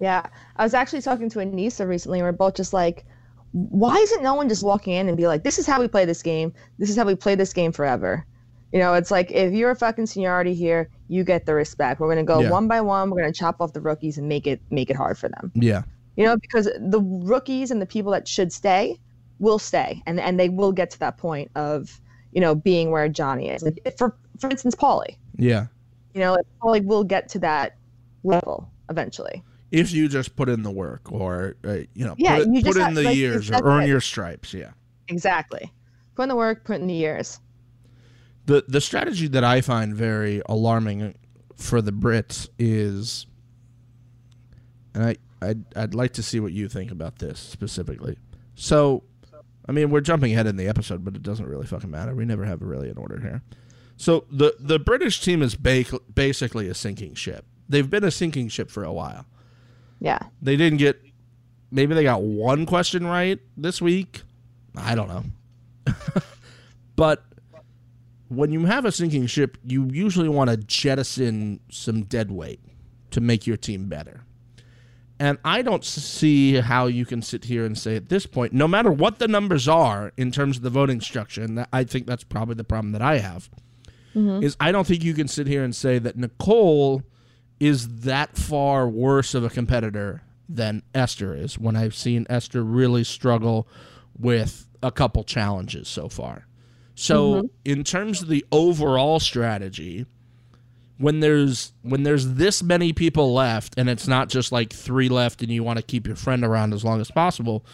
Yeah. I was actually talking to Anissa recently, and we're both just like, why isn't no one just walking in and be like, this is how we play this game. This is how we play this game forever. You know, it's like if you're a fucking seniority here, you get the respect. We're gonna go Yeah. one by one. We're gonna chop off the rookies and make it make it hard for them. Yeah. You know, because the rookies and the people that should stay will stay, and and they will get to that point of you know being where Johnny is. For for instance, Paulie. Yeah. You know, Paulie will get to that level eventually. If you just put in the work or, uh, you know, Yeah, put, you put in have- the like, years or earn your stripes. Yeah. Exactly. Put in the work, put in the years. The the strategy that I find very alarming for the Brits is, and I I'd, I'd like to see what you think about this specifically. So, I mean, we're jumping ahead in the episode, but it doesn't really fucking matter. We never have a really an order here. So the the British team is ba- basically a sinking ship. They've been a sinking ship for a while. Yeah. They didn't get. Maybe they got one question right this week. I don't know. but when you have a sinking ship, you usually want to jettison some dead weight to make your team better. And I don't see how you can sit here and say at this point, no matter what the numbers are in terms of the voting structure, and that- I think that's probably the problem that I have, mm-hmm. is I don't think you can sit here and say that Nicole is that far worse of a competitor than Esther is when I've seen Esther really struggle with a couple challenges so far. So mm-hmm. in terms of the overall strategy, when there's when there's this many people left and it's not just like three left and you want to keep your friend around as long as possible,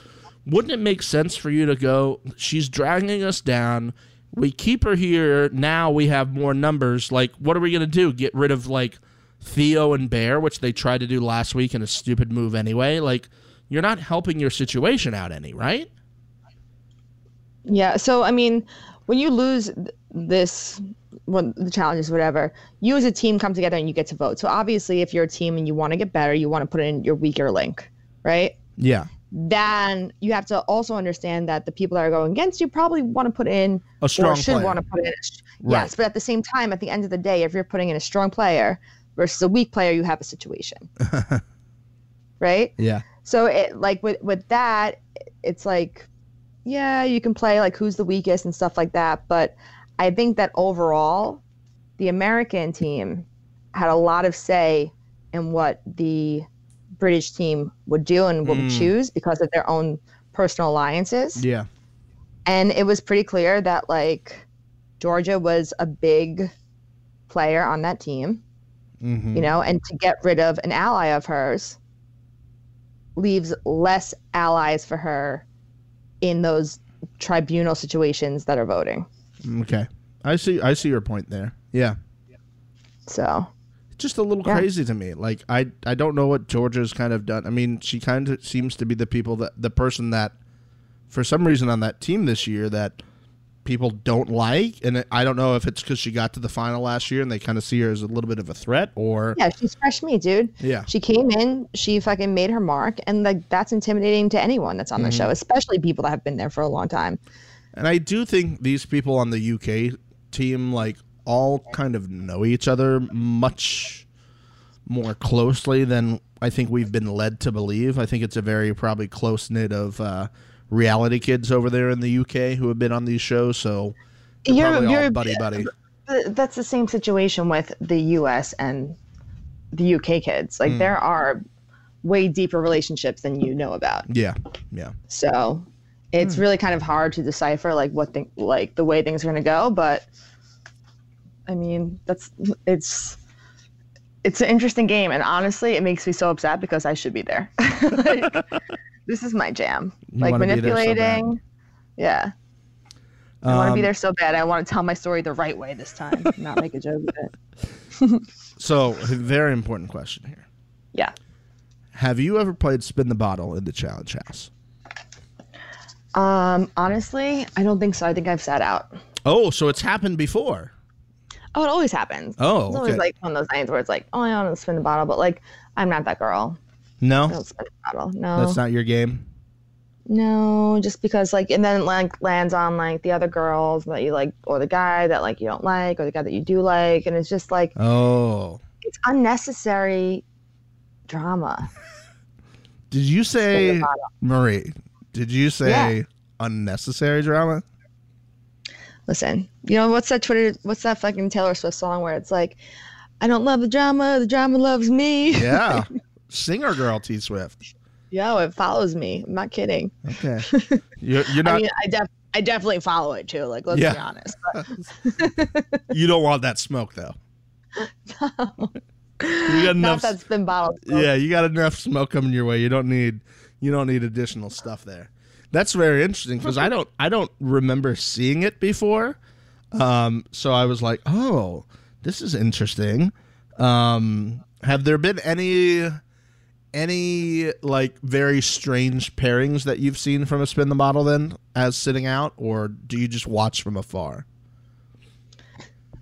wouldn't it make sense for you to go she's dragging us down. We keep her here. Now we have more numbers. Like what are we going to do? Get rid of like theo and bear which they tried to do last week in a stupid move anyway like you're not helping your situation out any right Yeah. So, I mean, when you lose this, well, the challenges, whatever, you as a team come together and you get to vote. So, obviously, if you're a team and you want to get better, you want to put in your weaker link, right? yeah Then you have to also understand that the people that are going against you probably want to put in A strong or should player. want to put in. A, yes, Right. but at the same time, at the end of the day, if you're putting in a strong player versus a weak player, you have a situation, right? yeah So it like with with that, it's like, yeah, you can play like who's the weakest and stuff like that. But I think that overall, the American team had a lot of say in what the British team would do and would mm. choose because of their own personal alliances. yeah And it was pretty clear that like Georgia was a big player on that team mm-hmm. you know, and to get rid of an ally of hers leaves less allies for her in those tribunal situations that are voting. okay i see i see your point there yeah So, just a little Yeah. crazy to me. Like I I don't know what Georgia's kind of done. I mean, she kind of seems to be the people that the person that for some reason on that team this year that people don't like and I don't know if it's cuz she got to the final last year and they kind of see her as a little bit of a threat or yeah, she's fresh meat, dude. Yeah. She came in, she fucking made her mark, and like that's intimidating to anyone that's on the show, especially people that have been there for a long time. And I do think these people on the UK team like all kind of know each other much more closely than I think we've been led to believe. I think it's a very probably close knit of uh, reality kids over there in the UK who have been on these shows. So You're- you're- buddy buddy. That's the same situation with the US and the UK kids. Like hmm. there are way deeper relationships than you know about. Yeah, yeah. So it's hmm. really kind of hard to decipher like what thing like the way things are going to go. But I mean, that's it's it's an interesting game, and honestly, it makes me so upset because I should be there. like, this is my jam. You like there so manipulating. yeah. I want to be Um, there so bad. I want to tell my story the right way this time, not make a joke of it. So, a very important question here. Yeah. Have you ever played Spin the Bottle in the Challenge House? Um, honestly, I don't think so. I think I've sat out. Oh, so it's happened before. Oh, it always happens. Oh, it's always okay. like one of those nights where it's like, oh, I want to spin the bottle, but like, I'm not that girl. No, don't spin the bottle. No, that's not your game. no, just because like, and then like lands on like the other girls that you like, or the guy that like you don't like, or the guy that you do like, and it's just like Oh, it's unnecessary drama. Did you say. Marie? Did you say Yeah. unnecessary drama? Listen, you know what's that Twitter? What's that fucking Taylor Swift song where it's like, "I don't love the drama, the drama loves me." Yeah. Singer girl T Swift. Yo, it follows me. I'm not kidding. Okay. You're, you're I not mean, I def- I definitely follow it too. Like, let's Yeah. be honest. You don't want that smoke though. You got not enough that spin bottle. Yeah, you got enough smoke coming your way. You don't need you don't need additional stuff there. That's very interesting because I don't I don't remember seeing it before. Um, so I was like, oh, this is interesting. Um, have there been any any like very strange pairings that you've seen from a spin the bottle then as sitting out, or do you just watch from afar?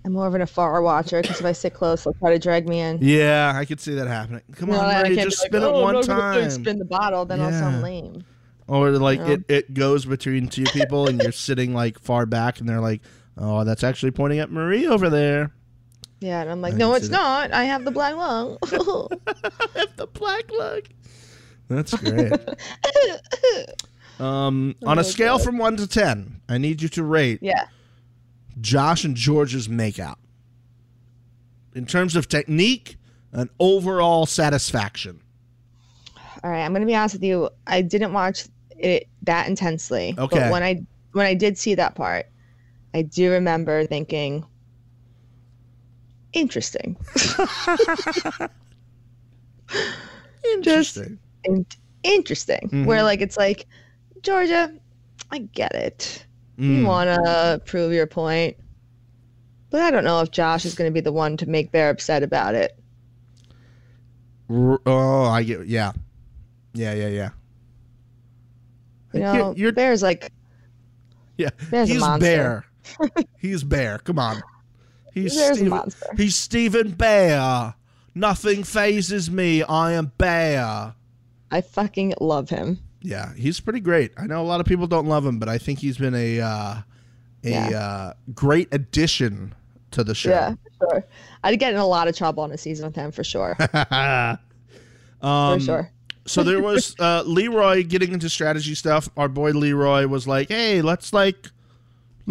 I'm more of an afar watcher because if I sit close, they'll try to drag me in. Yeah, I could see that happening. Come You know, on, I can't just like, spin "Oh, it I'm one time. Spin the bottle, then I'll sound lame. Or like Yeah. it, it goes between two people and you're sitting like far back and they're like, Oh, that's actually pointing at Marie over there. Yeah, and I'm like, I no, it's see that. not. I have the black lung. I have the black lug. That's great. um, on a Oh, scale God. from one to ten, I need you to rate yeah. Josh and George's makeout. In terms of technique and overall satisfaction. All right, I'm gonna be honest with you. I didn't watch it that intensely. Okay. But when I when I did see that part, I do remember thinking, interesting. Interesting. In- interesting. Mhm. Where like it's like, Georgia, I get it. Mm. You wanna prove your point. But I don't know if Josh is gonna be the one to make Bear upset about it. Oh, I get yeah. Yeah, yeah, yeah. You You're- know, you're Bear's like Yeah, Bear's he's. Bear. he's Bear. Come on. He's a Stephen, monster. He's Stephen Bear. Nothing phases me. I am Bear. I fucking love him. Yeah, he's pretty great. I know a lot of people don't love him, but I think he's been a uh, a Yeah. uh, great addition to the show. Yeah, for sure. I'd get in a lot of trouble on a season with him for sure. um, For sure. so there was uh, Leroy getting into strategy stuff. Our boy Leroy was like, "Hey, let's like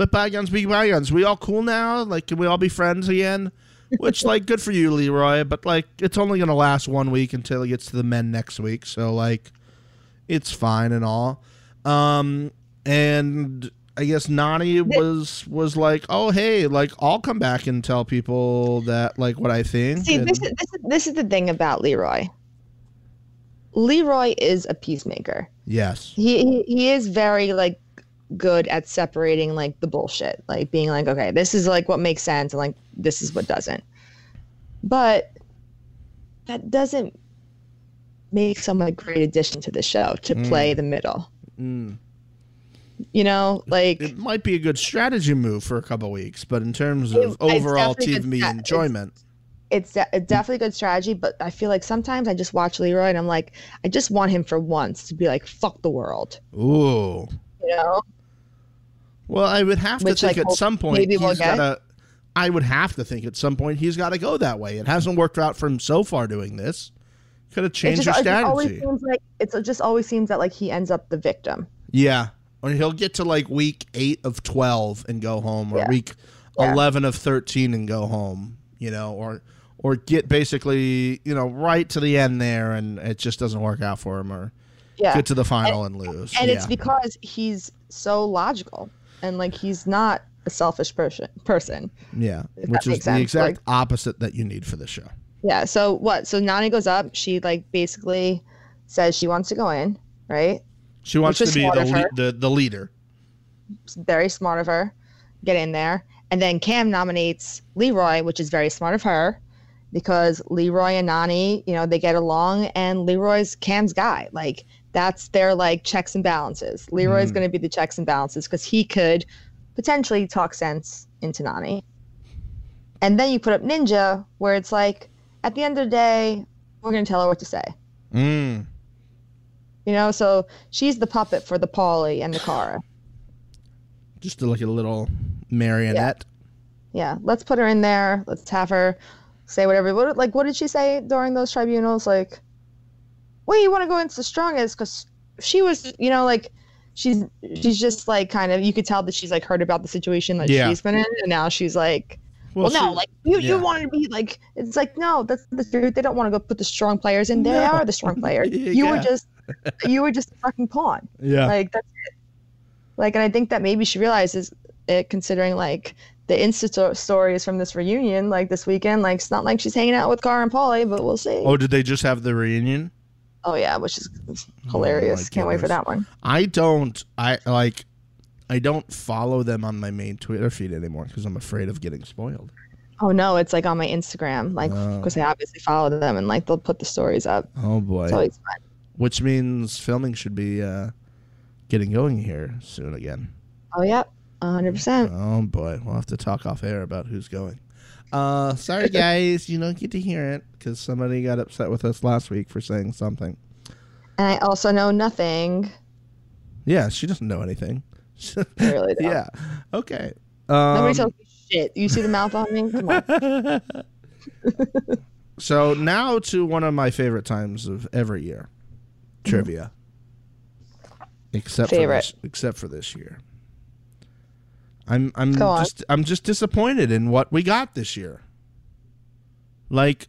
let bygones be bygones. We all cool now? Like, can we all be friends again?" Which, like, good for you, Leroy. But like, it's only gonna last one week until he gets to the men next week. So like, it's fine and all. Um, and I guess Nany was was like, "Oh, hey, like, I'll come back and tell people that like what I think." See, and- this is, this is this is the thing about Leroy. Leroy is a peacemaker. yes. He, he he is very like good at separating like the bullshit, like being like, okay, this is like what makes sense, and like this is what doesn't. But that doesn't make someone a great addition to the show to play the middle. Mm. You know, like it might be a good strategy move for a couple weeks, but in terms of it's overall good TV stra- enjoyment, it's de- it's definitely a good strategy, but I feel like sometimes I just watch Leroy and I'm like, I just want him for once to be like, fuck the world, ooh. you know? Well, I would have to think like, at some point maybe he's we'll get. got to. I would have to think at some point he's got to go that way. It hasn't worked out for him so far doing this. Could have It changed just, your it always strategy. seems like it's it just always seems that like he ends up the victim. Yeah, or he'll get to like week eight of twelve and go home, or Yeah. week Yeah. eleven of thirteen and go home. You know, or or get basically you know right to the end there, and it just doesn't work out for him, or Yeah, get to the final and, lose. and yeah. it's because he's so logical and like he's not a selfish person. Person. Yeah, which is the sense, exact like- opposite that you need for the show. Yeah. So what? So Nany goes up. She like basically says she wants to go in. Right. She wants to be the, le- the the leader. It's very smart of her. Get in there. And then Kam nominates Leroy, which is very smart of her because Leroy and Nany, you know, they get along and Leroy's Kam's guy. Like that's their like checks and balances. Leroy's Mhm. going to be the checks and balances because he could potentially talk sense into Nany. And then you put up Ninja where it's like at the end of the day, we're going to tell her what to say. Mm. You know, so she's the puppet for the Paulie and the Cara. Just like a little marionette. yeah let's put her in there let's have her say whatever what, like what did she say during those tribunals like well, you want to go into the strongest because she was, you know, like she's she's just like kind of you could tell that she's like heard about the situation that Yeah. she's been in, and now she's like, well, no, she- like you yeah. you wanted to be like it's like no, that's the truth. They don't want to go put the strong players in. They No. are the strong players. Yeah. You were just you were just a fucking pawn. yeah. Like that's it. Like, and I think that maybe she realizes it, considering like the Insta stories from this reunion, like this weekend. Like, it's not like she's hanging out with Car and Paulie, but we'll see. oh, did they just have the reunion? Oh yeah, which is hilarious. my Can't wait for that one. I don't. I like. I don't follow them on my main Twitter feed anymore because I'm afraid of getting spoiled. Oh no, it's like on my Instagram, like Oh. because I obviously follow them and like they'll put the stories up. Oh boy. It's always fun. Which means filming should be uh, getting going here soon again. Oh yeah, hundred percent. Oh boy, we'll have to talk off air about who's going. Uh, sorry guys, you don't get to hear it because somebody got upset with us last week for saying something. And I also know nothing. Yeah, she doesn't know anything. I really don't. yeah. Okay. Um, Nobody tells me shit. You see the mouth on me? Come on. so now to one of my favorite times of every year, trivia. Except Favorite. for this, except for this year. I'm I'm Go on. just I'm just disappointed in what we got this year. Like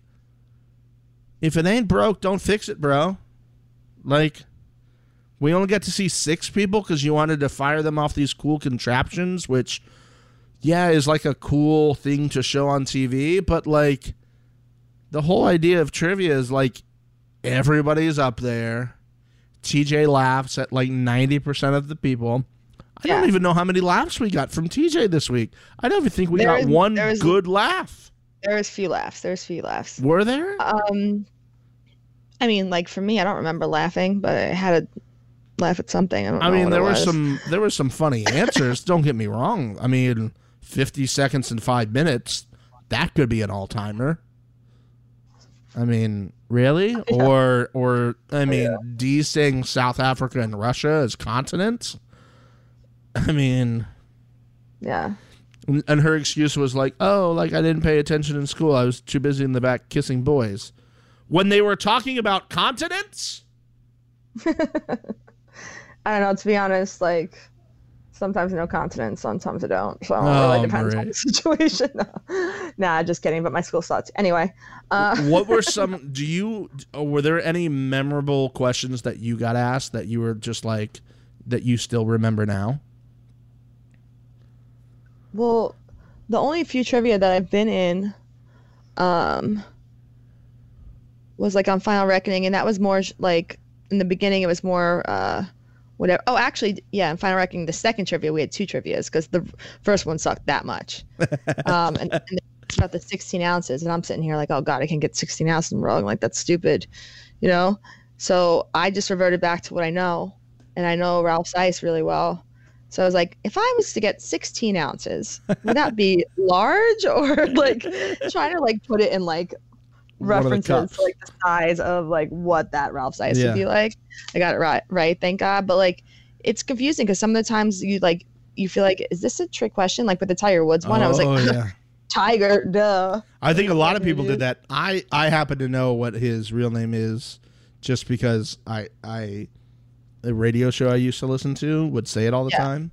if it ain't broke, don't fix it, bro. Like we only got to see six people because you wanted to fire them off these cool contraptions, which yeah, is like a cool thing to show on TV, but like the whole idea of trivia is like everybody's up there. TJ laughs at like 90% of the people. I don't even know how many laughs we got from TJ this week. I don't even think we There got is- one is- good laugh. There was few laughs. There was few laughs. Were there? Um, I mean, like for me, I don't remember laughing, but I had a laugh at something. I don't I mean, there were some there were some funny answers. don't get me wrong. I mean, 50 seconds and 5 minutes, that could be an all-timer. I mean, really? Or or I mean, D saying South Africa and Russia as continents? I mean, Yeah. and her excuse was like, "Oh, like I didn't pay attention in school. I was too busy in the back kissing boys." When they were talking about continents? I don't know. To be honest, like sometimes I know continents, sometimes I don't. So it Oh, really depends on the situation. nah, just kidding. But my school sucks. Anyway, uh, what were some do you uh, were there any memorable questions that you got asked that you were just like that you still remember now well, the only few trivia that I've been in, um, was like on Final Reckoning, and that was more like in the beginning. It was more uh, whatever. Oh, actually, yeah, in Final Reckoning, the second trivia we had two trivias because the first one sucked that much. um, and, and it's about the 16 ounces, and I'm sitting here like, oh god, I can't get 16 ounces wrong. Like that's stupid, you know. So I just reverted back to what I know, and I know Ralph's ice really well. So I was like, if I was to get 16 ounces, would that be large or like trying to like put it in like references to, like the size of like what that Ralph size Yeah. would be like? I got it right, right? Thank God. But like, it's confusing because some of the times you like you feel like, is this a trick question? Like with the Tiger Woods one, I was Oh, like, yeah Tiger, duh. i think a lot of people did that i i happen to know what his real name is just because i i the radio show i used to listen to would say it all the Yeah. time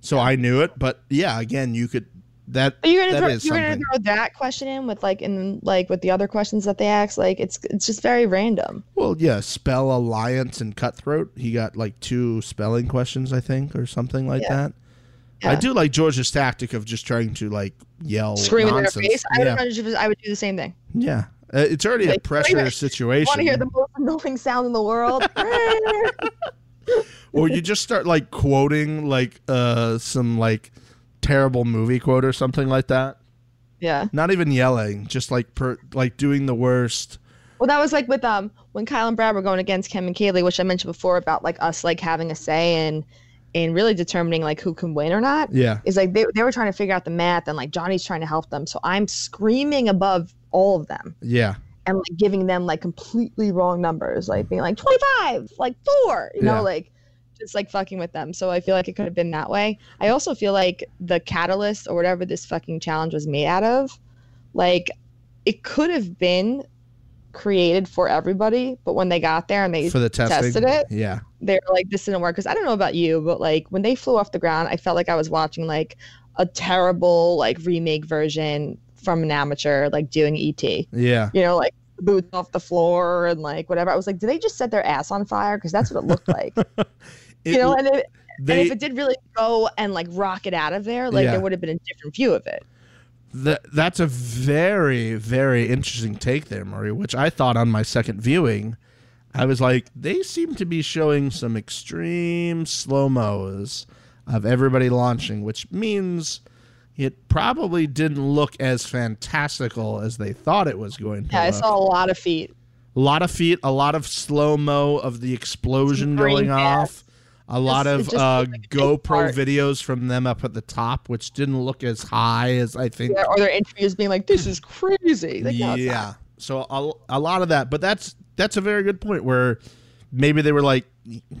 so i knew it but yeah again you could that you're gonna throw, you're gonna throw that question in with like in like with the other questions that they ask. Like it's it's just very random. Well, yeah, spell alliance and cutthroat. He got like two spelling questions, I think, or something like Yeah. that. I do like George's tactic of just trying to like yell Scream in their face. I yeah, if I would do the same thing. yeah. Uh, it's already a pressure situation. Want to hear the most annoying sound in the world? or you just start like quoting like uh some like terrible movie quote or something like that. yeah. Not even yelling, just like per like doing the worst. Well, that was like with um when Kyle and Brad were going against Kim and Kaylee, which I mentioned before about like us like having a say and and really determining like who can win or not. Yeah. Is like they they were trying to figure out the math and like Johnny's trying to help them, so I'm screaming above all of them Yeah. And like giving them like completely wrong numbers, like being like 25, like four, you Yeah. know, like just like fucking with them. So I feel like it could have been that way. I also feel like the catalyst or whatever this fucking challenge was made out of, like it could have been created for everybody, but when they got there and they For the testing. tested it, Yeah. they were like, "This didn't work." Because I don't know about you, but like when they flew off the ground, I felt like I was watching like a terrible like remake version from an amateur, like doing ET. Yeah. You know, like boots off the floor and like whatever. I was like, did they just set their ass on fire? Because that's what it looked like. It- you know, and, it, they, and if it did really go and like rocket out of there, like Yeah. there would have been a different view of it. That that's a very very interesting take there, Marie. Which I thought on my second viewing, I was like, they seem to be showing some extreme slow mos of everybody launching, which means it probably didn't look as fantastical as they thought it was going to. Yeah, I saw a lot of feet. a lot of feet, a lot of slow mo of the explosion going off. A lot Just- of uh, like GoPro videos from them up at the top, which didn't look as high as I think Yeah, or their interviews being like, "This is crazy." Like, no, yeah. So a, a lot of that, but that's that's a very good point where maybe they were like,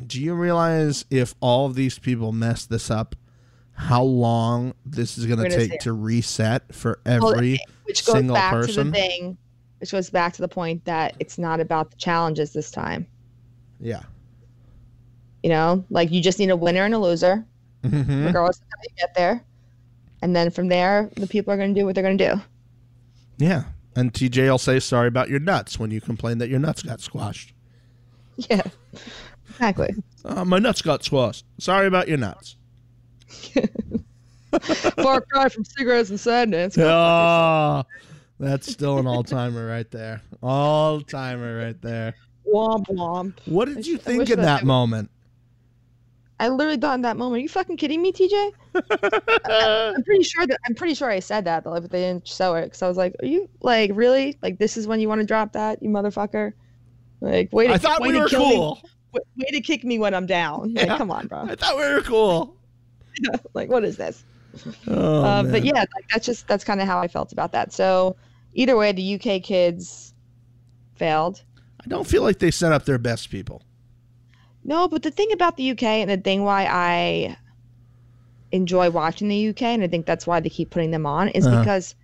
do you realize if all of these people mess this up, how long this is going to take to reset for every Well, which goes single back to the thing, which goes back to the point that it's not about the challenges this time. Yeah. You know, like you just need a winner and a loser, hmm regardless of how you get there, and then from there, the people are going to do what they're going to do. Yeah. And TJ will say sorry about your nuts when you complain that your nuts got squashed. Yeah, exactly. Uh, my nuts got squashed. Sorry about your nuts. Far cry from cigarettes and sadness. Oh, that's still an all timer right there. All timer right there. Womp womp. What did you I think in that that I- moment? I literally thought in that moment, "Are you fucking kidding me, TJ?" I'm pretty sure that I'm pretty sure I said that, but like, they didn't show it because I was like, "Are you like really like this is when you want to drop that, you motherfucker?" Like, wait, I thought way we were kill me- cool. way, way to kick me when I'm down. Like, Yeah. come on, bro. I thought we were cool. like, what is this? Oh, uh, but yeah, like, that's just that's kind of how I felt about that. So either way, the UK kids failed. I don't feel like they set up their best people. No, but the thing about the UK and the thing why I enjoy watching the UK and I think that's why they keep putting them on is Uh-huh. because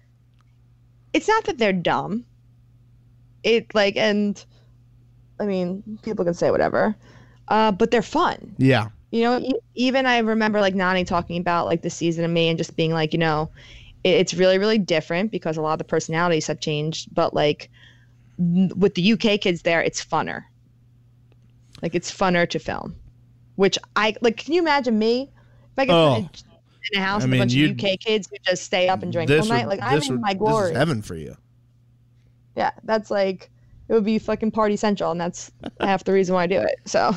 it's not that they're dumb. It like and I mean, people can say whatever. Uh, but they're fun. Yeah. You know, even I remember like Nany talking about like the season of me and just being like, you know, it's really really different because a lot of the personalities have changed, but like with the UK kids there, it's funner. Like it's funner to film, which I like. Can you imagine me if I could Oh. in, a house I with mean, a bunch of UK kids who just stay up and drink all night? would- Like I'm this in would- my This glory. is heaven for you. Yeah, that's like it would be fucking party central, and that's half the reason why I do it. So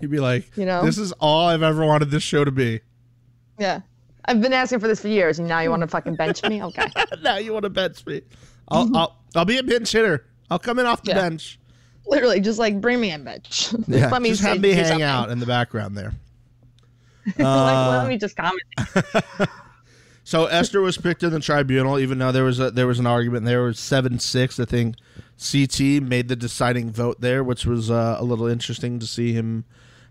You'd be like, You know? this is all I've ever wanted this show to be. yeah, I've been asking for this for years, and now you want to fucking bench me? Okay. now you want to bench me? I'll, I'll, I'll be a bench hitter. I'll come in off the Yeah. bench. Literally, just like bring me in, bitch. Yeah, let me just have me hang something. out in the background there. like, Uh, let me just comment. So Esther was picked in the tribunal, even though there was a, there was an argument. There was seven six. I think CT made the deciding vote there, which was uh, a little interesting to see him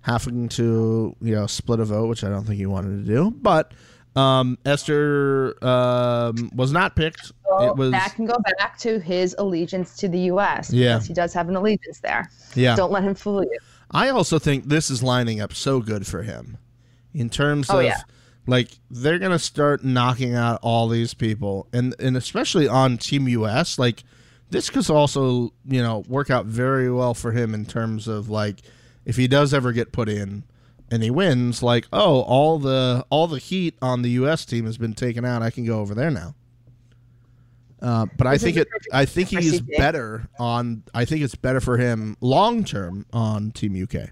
having to you know split a vote, which I don't think he wanted to do. But um, Esther um, was not picked. Well, it was that can go back to his allegiance to the U.S. Yeah. because he does have an allegiance there. yeah. Don't let him fool you. I also think this is lining up so good for him in terms Oh, of yeah. like they're gonna start knocking out all these people and and especially on Team US like this could also you know work out very well for him in terms of like if he does ever get put in and he wins like oh all the all the heat on the US team has been taken out I can go over there now. Uh, but I think it. I think he's better on. I think it's better for him long term on Team UK.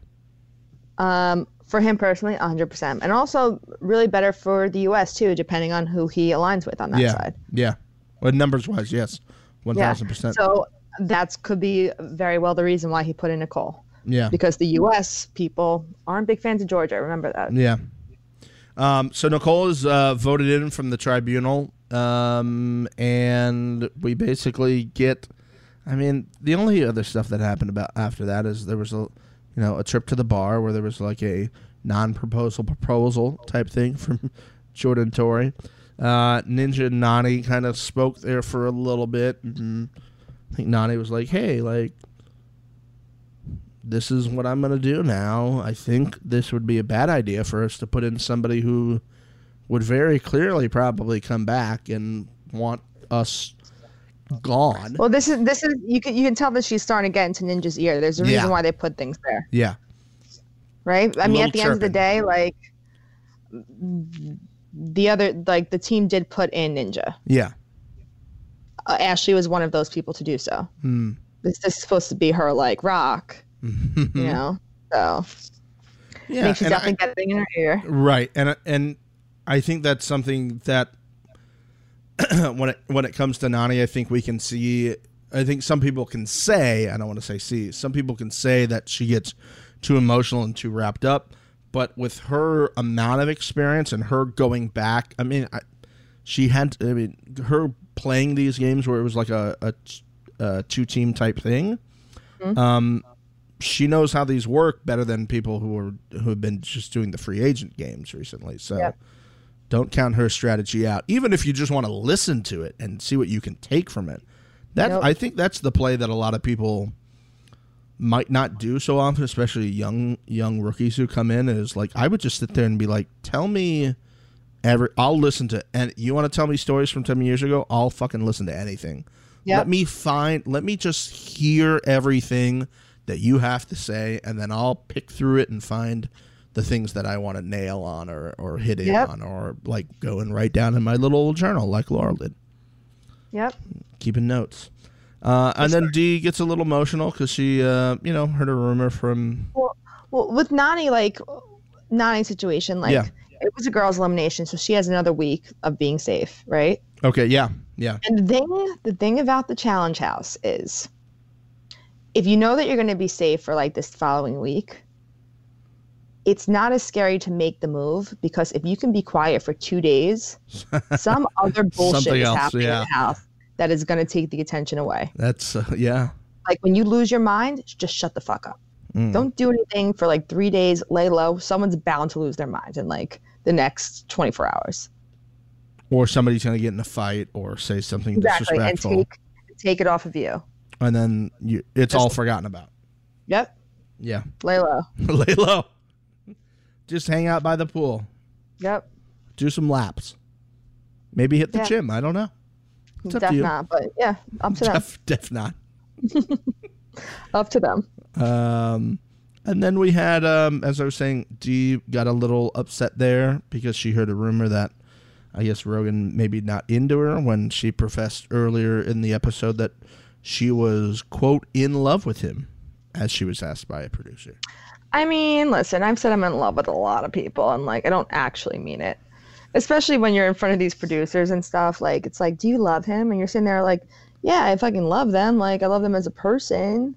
Um, for him personally, 100%. And also really better for the U.S. too, depending on who he aligns with on that yeah, side. yeah. Well, numbers wise, yes, one Yeah. thousand percent. So that could be very well the reason why he put in Nicole. Yeah, Because the U.S. people aren't big fans of Georgia. I remember that. yeah. Um, so Nicole is uh, voted in from the tribunal, um, and we basically get. I mean, the only other stuff that happened about after that is there was a, you know, a trip to the bar where there was like a non-proposal proposal type thing from Jordan Tori. Uh, Ninja Nany kind of spoke there for a little bit, I think Nany was like, "Hey, like, this is what I'm gonna do now. I think this would be a bad idea for us to put in somebody who would very clearly probably come back and want us gone." Well, this is this is you can you can tell that she's starting to get into Ninja's ear. There's a reason Yeah. why they put things there, Yeah, right? I mean, at the end of the day, like the other like the team did put in Ninja. yeah, Uh, Ashley was one of those people to do so. Hmm. This, this is supposed to be her like rock, you know. So yeah. I think she's and I- definitely getting in her ear. Right, and and I think that's something that when it when it comes to Nany, I think we can see. I think some people can say, I don't want to say see, some people can say that she gets too emotional and too wrapped up. But with her amount of experience and her going back, I mean, I, she had, I mean, her playing these games where it was like a, a, a two team type thing. Um, she knows how these work better than people who are who have been just doing the free agent games recently. So Yep. don't count her strategy out. Even if you just want to listen to it and see what you can take from it. That Yep. I think that's the play that a lot of people might not do so often, especially young young rookies who come in. Is like I would just sit there and be like, "Tell me every." I'll listen to and you want to tell me stories from ten years ago? I'll fucking listen to anything. Yep. Let me find. Let me just hear everything that you have to say, and then I'll pick through it and find the things that I want to nail on or or hit in Yep. on or like go and write down in my little old journal like Laurel did Yep. keeping notes. Uh, and then Dee gets a little emotional because she, uh, you know, heard a rumor from. Well, well, with Nany, like Nany's situation, like Yeah. it was a girls' elimination, so she has another week of being safe, right? Okay, yeah, yeah, And the thing, the thing about the challenge house is, if you know that you're going to be safe for like this following week, it's not as scary to make the move because if you can be quiet for two days, some other bullshit is else, happening yeah. in the house that is going to take the attention away. that's uh, yeah, Like when you lose your mind, just shut the fuck up. Mm. Don't do anything for like three days. Lay low. Someone's bound to lose their mind in like the next 24 hours. or somebody's gonna get in a fight or say something Exactly, and take take it off of you. And then you, it's all forgotten about. Yep. Yeah, Lay low. lay low. Just hang out by the pool, Yep. do some laps, maybe hit the Yeah. gym. I don't know. It's up to Def you. not, but yeah, up to them. Def, def not. Up to them. Um, and then we had, um, as I was saying, Dee got a little upset there because she heard a rumor that I guess Rogan maybe not into her when she professed earlier in the episode that she was quote in love with him, as she was asked by a producer. I mean, listen, I've said I'm in love with a lot of people, and like I don't actually mean it. Especially when you're in front of these producers and stuff. Like it's like, do you love him? And you're sitting there like, yeah, I fucking love them. Like I love them as a person.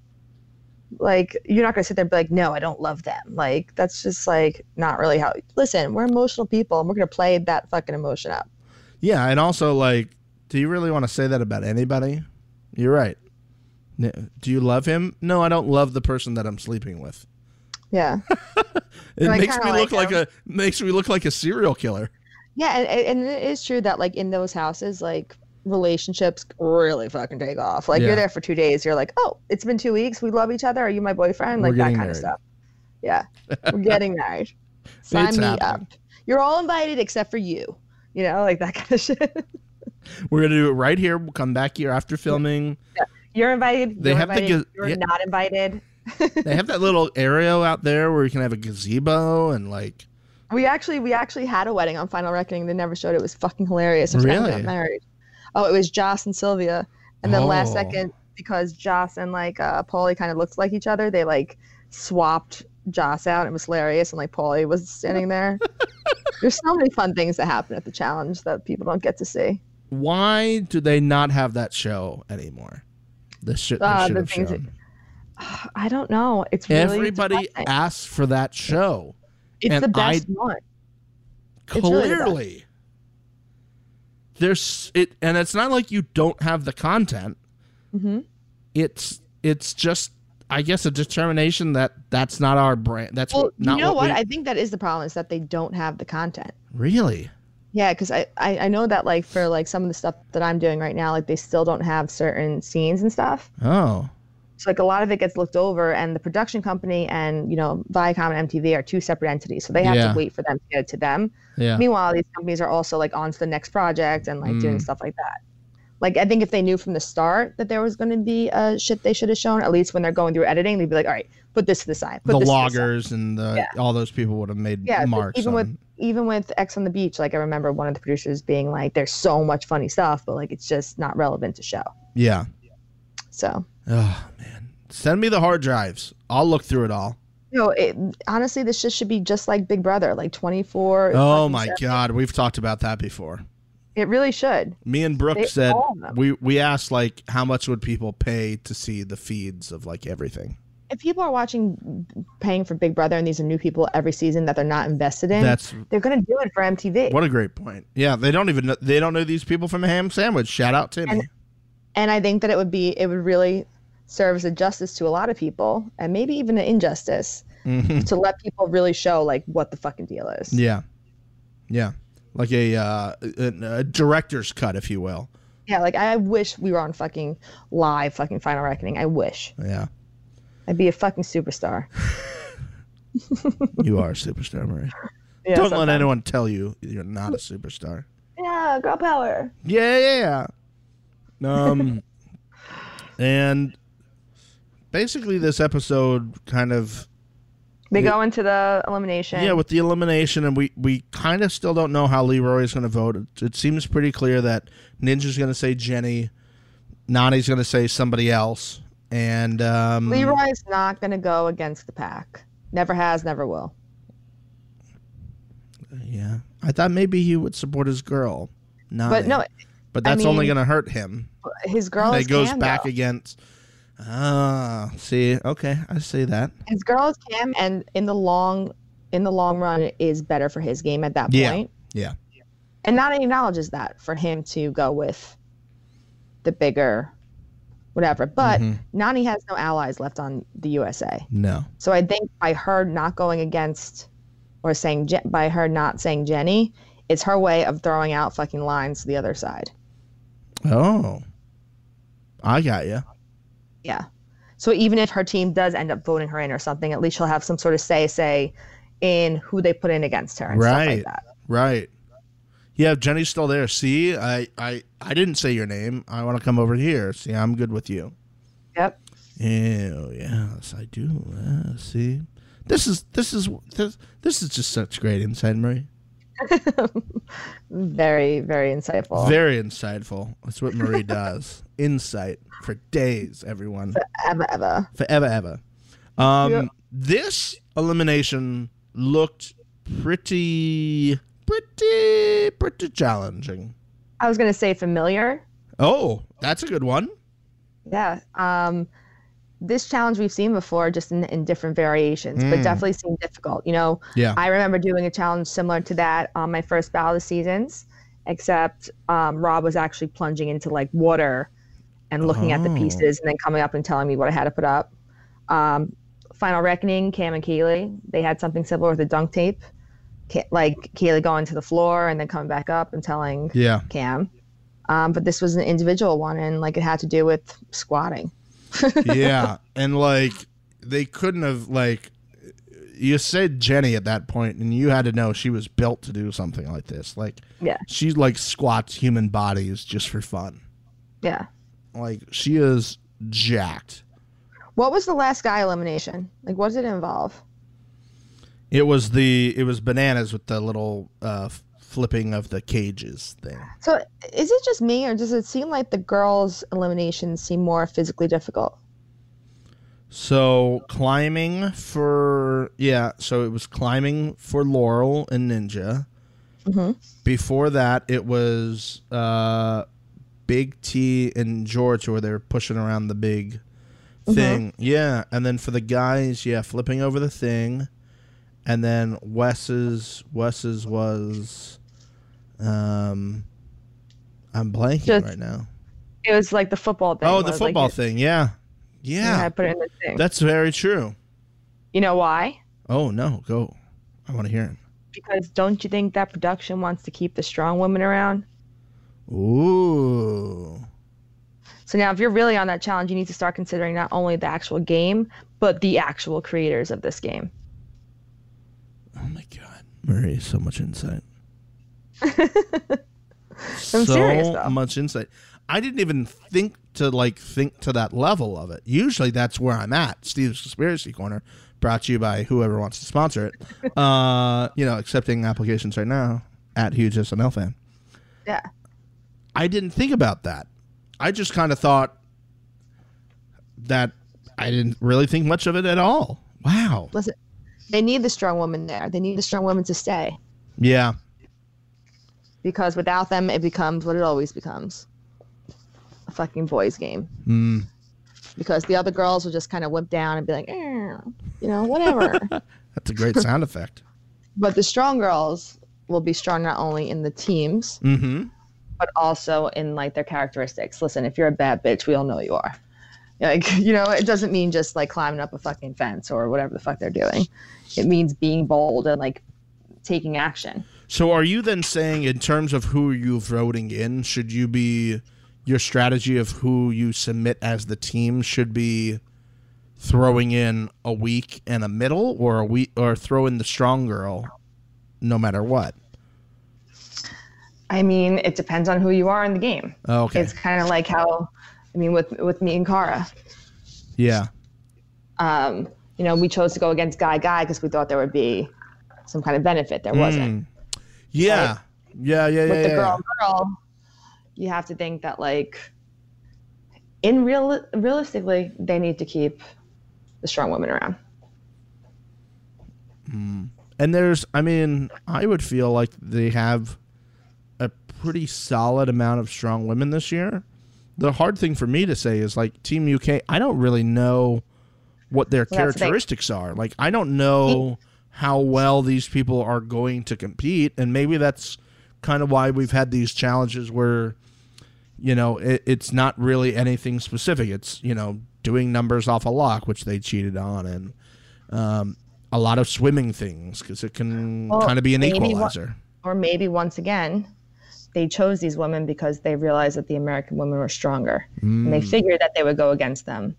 Like you're not gonna sit there and be like, no, I don't love them. Like that's just like not really how. Listen, we're emotional people, and we're gonna play that fucking emotion up. Yeah, and also like, do you really want to say that about anybody? You're right. Do you love him? No, I don't love the person that I'm sleeping with. Yeah. It makes me look like like a makes me look like a serial killer. Yeah, and, and it is true that like in those houses, like relationships really fucking take off. Like Yeah. you're there for two days, you're like, oh, it's been two weeks, we love each other. Are you my boyfriend? Like that kind of stuff. Yeah, we're getting married. Sign It's me happening. up. You're all invited except for you. You know, like that kind of shit. We're gonna do it right here. We'll come back here after filming. You're invited. They you're have the invited, gaz- You're yeah. not invited. they have that little area out there where you can have a gazebo and like We actually we actually had a wedding on Final Reckoning. They never showed it. It was fucking hilarious. Our family Really? got married. Oh, it was Joss and Sylvia. And then last Oh. second, because Joss and like uh Paulie kind of looked like each other, they like swapped Joss out. It was hilarious, and like Paulie was standing there. There's so many fun things that happen at the challenge that people don't get to see. Why do they not have that show anymore? The shit Uh, should have things that- shown. I don't know. It's really Everybody depressing. asks for that show. It's the best I- one. It's really the. Clearly. There's it and it's not like you don't have the content. hmm It's it's just I guess a determination that that's not our brand. That's Well, not you know what? we- I think that is the problem is that they don't have the content. really. Yeah, because I, I I know that like for like some of the stuff that I'm doing right now, like they still don't have certain scenes and stuff. Oh, So like a lot of it gets looked over, and the production company and you know Viacom and MTV are two separate entities, so they have Yeah. to wait for them to get it to them. yeah. Meanwhile, these companies are also like on to the next project and like Mm. doing stuff like that. Like I think if they knew from the start that there was going to be a shit they should have shown, at least when they're going through editing, they'd be like, all right, put this to the side. Put the this to side." loggers and the Yeah. all those people would have made Yeah, marks. even with even with Ex on the Beach, like I remember one of the producers being like, "There's so much funny stuff, but like it's just not relevant to show." yeah. So, Oh man, send me the hard drives. I'll look through it all. you know, it, honestly, this just should be just like Big Brother, like 24. Oh my god, we've talked about that before. It really should. Me and Brooke They said we we asked like how much would people pay to see the feeds of like everything. If people are watching, paying for Big Brother, and these are new people every season that they're not invested in, That's they're gonna do it for MTV. what a great point. Yeah, they don't even know, they don't know these people from a ham sandwich. Shout out Timmy. And- and I think that it would be it would really serve as a justice to a lot of people, and maybe even an injustice Mhm. to let people really show like what the fucking deal is. Yeah, yeah, like a, uh, a, a director's cut, if you will. Yeah, like I wish we were on fucking live fucking Final Reckoning. I wish. Yeah, I'd be a fucking superstar. you are a superstar, Marie. Yeah, don't let anyone tell you you're not a superstar. Yeah, girl power. Yeah, yeah, yeah. Um, and basically, this episode kind of They go into the elimination. yeah with the elimination, and we we kind of still don't know how Leroy is going to vote. It, it seems pretty clear that Ninja's going to say Jenny, Nany's going to say somebody else, and um, Leroy's not gonna go against the pack. Never has, never will. Yeah, I thought maybe he would support his girl, Nany. But no, but I that's only going to hurt him. his girl That goes Kam, back though. against. Ah, see, okay, I see that. His girl is Kam, and in the long, in the long run, it is better for his game at that Yeah. point. Yeah. And Nany acknowledges that for him to go with the bigger, whatever. But Mhm. Nany has no allies left on the USA. No. So I think by her not going against or saying by her not saying Jenny, it's her way of throwing out fucking lines to the other side. Oh, I got you. Yeah. So even if her team does end up voting her in or something, at least she'll have some sort of say say in who they put in against her and stuff Right. like that. Right. Yeah, Jenny's still there. See, I, I, I didn't say your name. I want to come over here. See, I'm good with you. Yep. Ew, yes, I do. Uh, see, this is this is this, this is just such great insight, Marie. Very, very insightful. Very insightful. That's what Marie does. Insight for days, everyone. Forever, ever. forever ever. Um, Yeah. This elimination looked pretty, pretty, pretty challenging. I was gonna say familiar. Oh, that's a good one. Yeah. Um, this challenge we've seen before, just in, in different variations, but Mm. definitely seemed difficult. You know, Yeah. I remember doing a challenge similar to that on my first Battle of Seasons, except um, Rob was actually plunging into like water and looking at the Oh. pieces and then coming up and telling me what I had to put up. Um, Final Reckoning, Kam and Kaylee, they had something similar with the dunk tape. Like Kaylee going to the floor and then coming back up and telling Yeah. Kam. Um, but this was an individual one, and like it had to do with squatting. yeah. And like, they couldn't have, like, you said Jenny at that point, and you had to know she was built to do something like this. Like, Yeah, she, like, squats human bodies just for fun. yeah. Like, she is jacked. What was the last guy elimination? Like, what did it involve? It was the it was bananas with the little uh, flipping of the cages thing. So, is it just me, or does it seem like the girls' eliminations seem more physically difficult? So climbing for yeah, so it was climbing for Laurel and Ninja. hmm Before that, it was uh, Big T and George where they were pushing around the big thing. Yeah, and then for the guys, yeah, flipping over the thing, and then Wes's Wes's was, um, I'm blanking Just- right now. It was like the football thing. Oh, the like football you- thing. Yeah, yeah, to put it in the thing. that's very true. you know why? Oh no, go! I want to hear him. because don't you think that production wants to keep the strong women around? Ooh. So now, if you're really on that challenge, you need to start considering not only the actual game, but the actual creators of this game. Oh my god. Marie, so much insight. I'm so serious, though. much insight. I didn't even think to like think to that level of it. Usually that's where I'm at. Steve's Conspiracy Corner, brought to you by whoever wants to sponsor it. uh, you know, accepting applications right now at huge SNL fan. Yeah. I didn't think about that. I just kind of thought that I didn't really think much of it at all. Wow. Listen, they need the strong woman there. They need the strong woman to stay Yeah. because without them, it becomes what it always becomes a fucking boys' game. Mm. Because the other girls will just kind of whip down and be like, eh, you know, whatever. That's a great sound effect. but the strong girls will be strong not only in the teams, Mm-hmm. but also in like their characteristics. Listen, if you're a bad bitch, we all know you are. Like, you know, it doesn't mean just like climbing up a fucking fence or whatever the fuck they're doing. It means being bold and like taking action. So are you then saying in terms of who you're voting in, should you be your strategy of who you submit as the team should be throwing in a weak and a middle or a weak or throw in the strong girl no matter what? I mean, it depends on who you are in the game. Oh, okay. It's kind of like how, I mean, with with me and Cara, yeah. um, you know, we chose to go against Guy Guy because we thought there would be some kind of benefit. There wasn't. Yeah. Right. Yeah, yeah, yeah. with the yeah, girl girl, you have to think that like, in real realistically, they need to keep the strong women around. And there's, I mean, I would feel like they have a pretty solid amount of strong women this year. The hard thing for me to say is like Team UK, I don't really know what their Well, that's the thing. characteristics are. Like, I don't know how well these people are going to compete. And maybe that's kind of why we've had these challenges where, you know, it, it's not really anything specific. It's, you know, doing numbers off a lock, which they cheated on, and um, a lot of swimming things because it can Well, kind of be an equalizer. Or maybe once again, they chose these women because they realized that the American women were stronger, and Mm. they figured that they would go against them,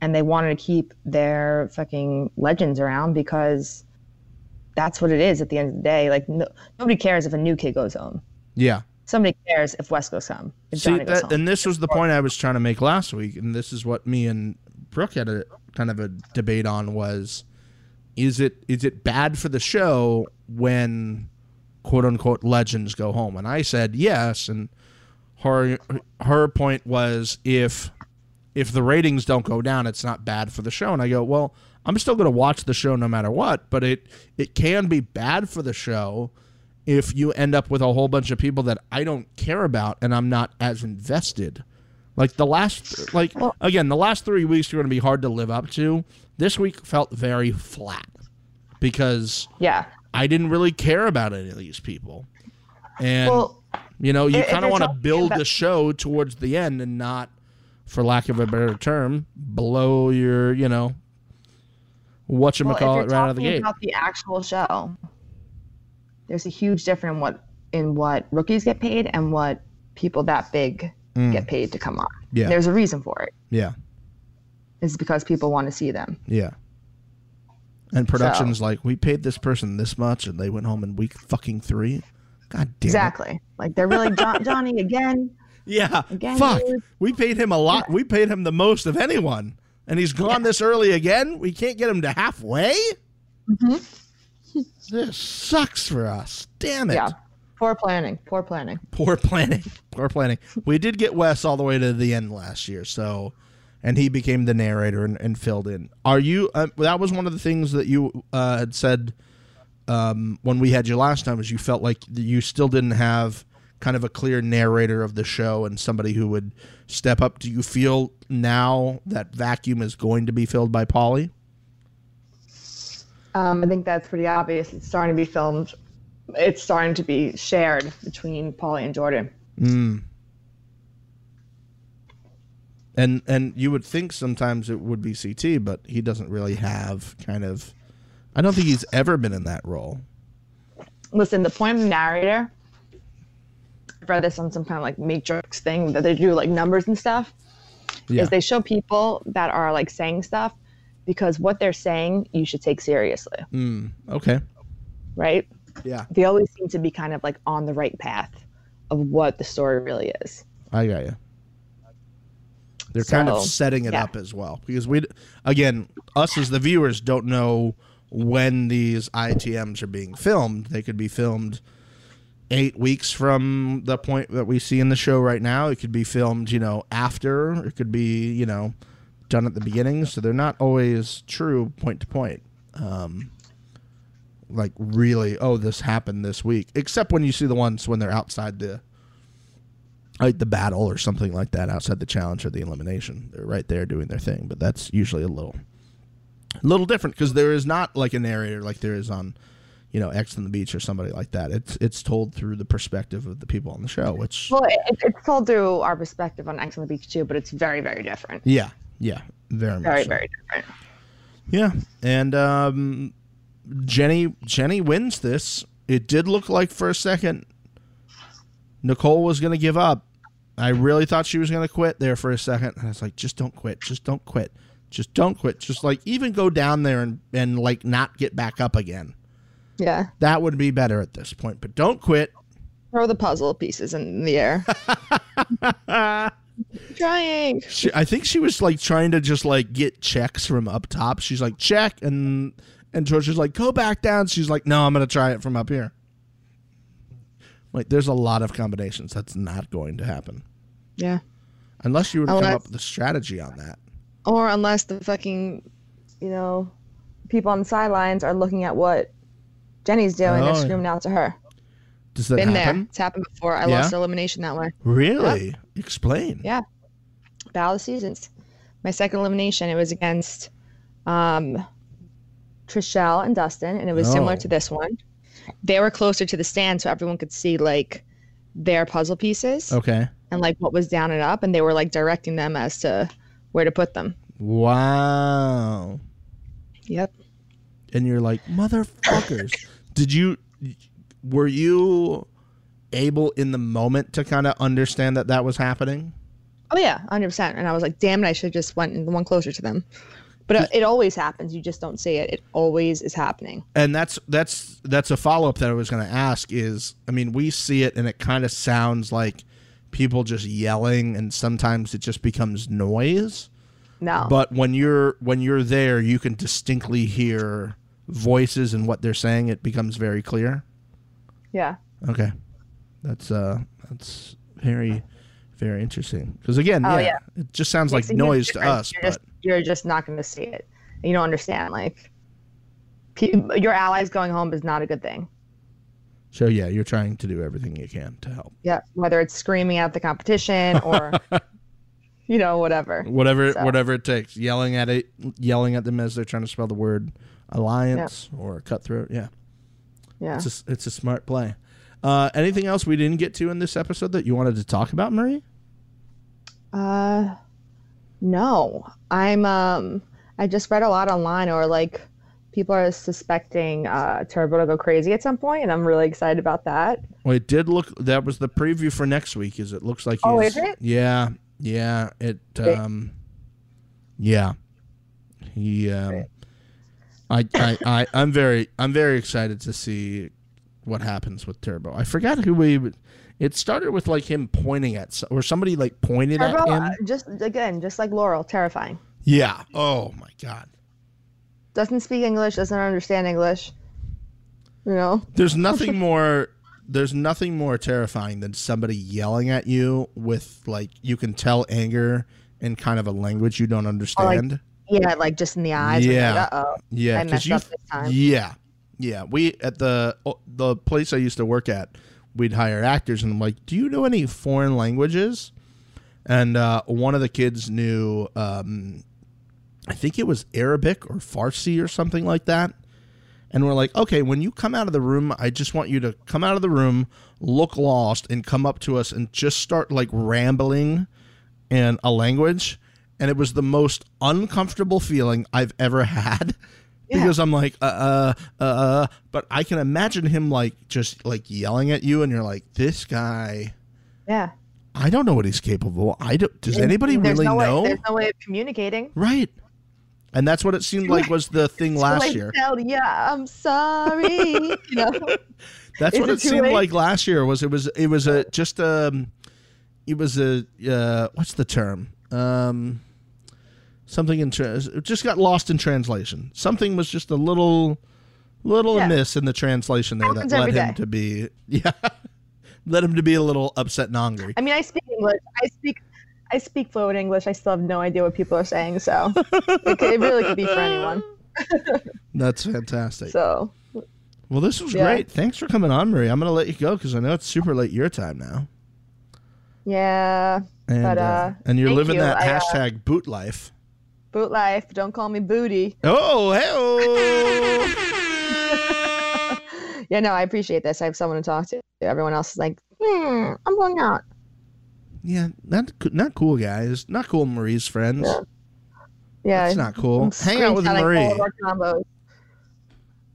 and they wanted to keep their fucking legends around because that's what it is at the end of the day. Like no, nobody cares if a new kid goes home. Yeah. Somebody cares if Wes goes home. If See, goes that, home. and this was the point I was trying to make last week, and this is what me and Brooke had a kind of a debate on was is it is it bad for the show when quote unquote legends go home? And I said yes, and her her point was if if the ratings don't go down, it's not bad for the show. And I go, well, I'm still going to watch the show no matter what, but it it can be bad for the show if you end up with a whole bunch of people that I don't care about and I'm not as invested. Like the last, like again, the last three weeks are going to be hard to live up to. This week felt very flat because yeah. I didn't really care about any of these people, and Well, you know, you kind of want to build about- the show towards the end and not, for lack of a better term, blow your, you know, what you well, call it right out of the gate. about the actual show, there's a huge difference in what in what rookies get paid and what people that big get paid to come on. Mm. Yeah. There's a reason for it. Yeah, It's because people want to see them. yeah. And production's like, we paid this person this much, and they went home in week fucking three. God damn it. Exactly. Like they're really John, Johnny again. Yeah. Again, Fuck. dude. We paid him a lot. We paid him the most of anyone. And he's gone this early again. We can't get him to halfway. Mm-hmm. This sucks for us. Damn it. Yeah. Poor planning. Poor planning. Poor planning. Poor planning. We did get Wes all the way to the end last year, so and he became the narrator and, and filled in. Are you? Uh, that was one of the things that you uh, had said um, when we had you last time. Was you felt like you still didn't have kind of a clear narrator of the show and somebody who would step up. Do you feel now that vacuum is going to be filled by Paulie? Um, I think that's pretty obvious. It's starting to be filmed. It's starting to be shared between Paulie and Jordan. And and you would think sometimes it would be CT, but he doesn't really have kind of. I don't think he's ever been in that role. listen, the point of the narrator, I've read this on some kind of like matrix thing that they do like numbers and stuff, Yeah. is they show people that are like saying stuff because what they're saying you should take seriously, Mm, okay. right? Yeah. They always seem to be kind of like on the right path of what the story really is. I got you. They're kind of setting it yeah. up as well because we, again, us as the viewers don't know when these ITMs are being filmed. They could be filmed eight weeks from the point that we see in the show right now. It could be filmed, you know, after. It could be, you know, done at the beginning. So they're not always true point to point. Um, like really, oh, this happened this week. Except when you see the ones when they're outside the like the battle or something like that outside the challenge or the elimination. They're right there doing their thing, but that's usually a little a little different because there is not like a narrator like there is on you know Ex on the Beach or somebody like that. It's it's told through the perspective of the people on the show, which Well, it, it's told through our perspective on Ex on the Beach too, but it's very, very different. yeah, yeah, very much Very, so. very different. Yeah, and um, Jenny Jenny wins this. It did look like for a second Nicole was going to give up. I really thought she was going to quit there for a second. And I was like, just don't quit. Just don't quit. Just don't quit. Just like even go down there and, and like not get back up again. Yeah. That would be better at this point. But don't quit. Throw the puzzle pieces in the air. Trying. She, I think she was like trying to just like get checks from up top. She's like check, and and George is like go back down. She's like no, I'm gonna try it from up here. Like there's a lot of combinations that's not going to happen Yeah. unless you were to come up with a strategy on that. Or unless the fucking, you know, people on the sidelines are looking at what Jenny's doing, Oh, they're screaming out to her. Does that Been there. It's happened before. I Yeah? lost elimination that way. Really? Explain. Yeah. Battle of Seasons. My second elimination, it was against um, Trishelle and Dustin, and it was similar Oh. to this one. They were closer to the stand so everyone could see like their puzzle pieces Okay. and like what was down and up, and they were like directing them as to where to put them. Wow. Yep. And you're like motherfuckers. Did you? Were you able in the moment to kind of understand that that was happening? Oh yeah, hundred percent. And I was like, damn it, I should have just went in the one closer to them. But it, always happens. You just don't see it. It always is happening. and that's that's that's a follow up that I was going to ask is I mean we see it and it kind of sounds like people just yelling and sometimes it just becomes noise No. but when you're when you're there you can distinctly hear voices and what they're saying it becomes very clear yeah. okay that's uh that's very very interesting because again Oh, yeah, yeah. it just sounds like Makes a huge noise to us but you're just not going to see it. You don't understand. Like, your allies going home is not a good thing. so yeah you're trying to do everything you can to help Yeah. Whether it's screaming at the competition or, you know, whatever. whatever So- whatever it takes yelling at it yelling at them as they're trying to spell the word alliance or cutthroat yeah Yeah. it's a, it's a smart play uh, anything else we didn't get to in this episode that you wanted to talk about marie Uh, no. I'm um. I just read a lot online, or like people are suspecting uh Turbo to go crazy at some point, and I'm really excited about that. well it did look that was the preview for next week is it looks like Oh, is it? yeah yeah it um yeah he um I, I i i'm very i'm very excited to see what happens with turbo i forgot who we it started with like him pointing at or somebody like pointed Turbo, at him uh, just again, just like Laurel, terrifying. yeah oh my god Doesn't speak English, doesn't understand English. You know. there's nothing more there's nothing more terrifying than somebody yelling at you with like you can tell anger in kind of a language you don't understand Yeah, like just in the eyes. Yeah. Like, yeah I 'cause messed you up this time. yeah yeah we at the the place i used to work at we'd hire actors and i'm like do you know any foreign languages? And uh, one of the kids knew um, i think it was arabic or farsi or something like that. And we're like okay when you come out of the room i just want you to come out of the room look lost and come up to us and just start like rambling in a language. And it was the most uncomfortable feeling i've ever had Yeah. because I'm like, uh, uh, uh, but I can imagine him like just like yelling at you, and you're like, this guy. Yeah. I don't know what he's capable. I don't. Does anybody really no know? Way, there's no way of communicating. right. And that's what it seemed like was the thing last year. Tell you I'm sorry. you know. That's Is what it it seemed late? like last year. Was it was it was a just um, it was a uh, what's the term um, something in tra- just got lost in translation. Something was just a little little Yeah. amiss in the translation there that led him day. to be yeah, led him to be a little upset and angry. I mean, I speak English. I speak. I speak fluent English. I still have no idea what people are saying, so it, could- it really could be for anyone. That's fantastic. So well, this was Yeah. great. Thanks for coming on, Marie. I'm gonna let you go because I know it's super late your time now. yeah, And, But, uh, uh, and you're living you. that I, uh, hashtag boot life. Boot life. Don't call me booty. Oh, hey! Yeah, no, I appreciate this. I have someone to talk to. Everyone else is like, hmm, I'm going out. Yeah, not not cool, guys. Not cool. Marie's friends. Yeah. Yeah, That's not cool. Hang out with Marie. All of our combos.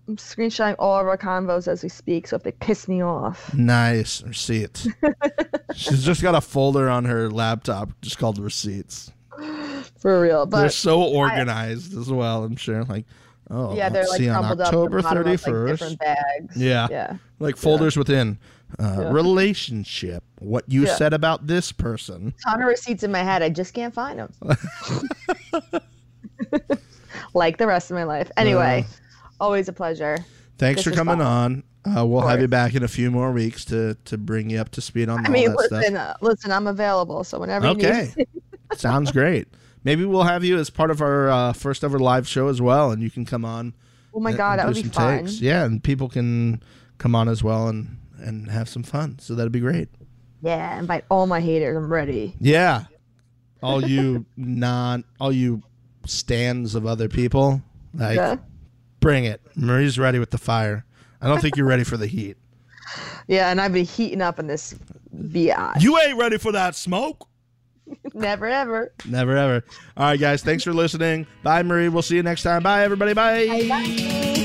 I'm screenshotting all of our convos as we speak, so if they piss me off. Nice receipts. She's just got a folder on her laptop just called receipts. For real. But they're so organized as well. I'm sure. Like, oh, yeah, they're like see on crumpled October the bottom like, bags. Yeah. Yeah. like folders within uh, Yeah. relationship. What you Yeah. said about this person. Ton of receipts in my head. I just can't find them. like the rest of my life. Anyway, always a pleasure. Thanks This for coming fun. on. Uh, we'll have you back in a few more weeks to to bring you up to speed on I all mean, that listen, uh, listen, I'm available, so whenever you Okay. Sounds great. Maybe we'll have you as part of our uh, first ever live show as well, and you can come on. Oh my god, that would be fun. takes. Yeah, and people can come on as well and and have some fun. So that'd be great. Yeah, invite all my haters. I'm ready. Yeah, all you non, all you stands of other people, like Yeah. bring it. Marie's ready with the fire. I don't think you're ready for the heat. Yeah, and I've been heating up in this biatch. You ain't ready for that smoke. Never ever. Never ever. All right, guys. Thanks for listening. Bye, Marie. We'll see you next time. Bye, everybody. Bye. Bye.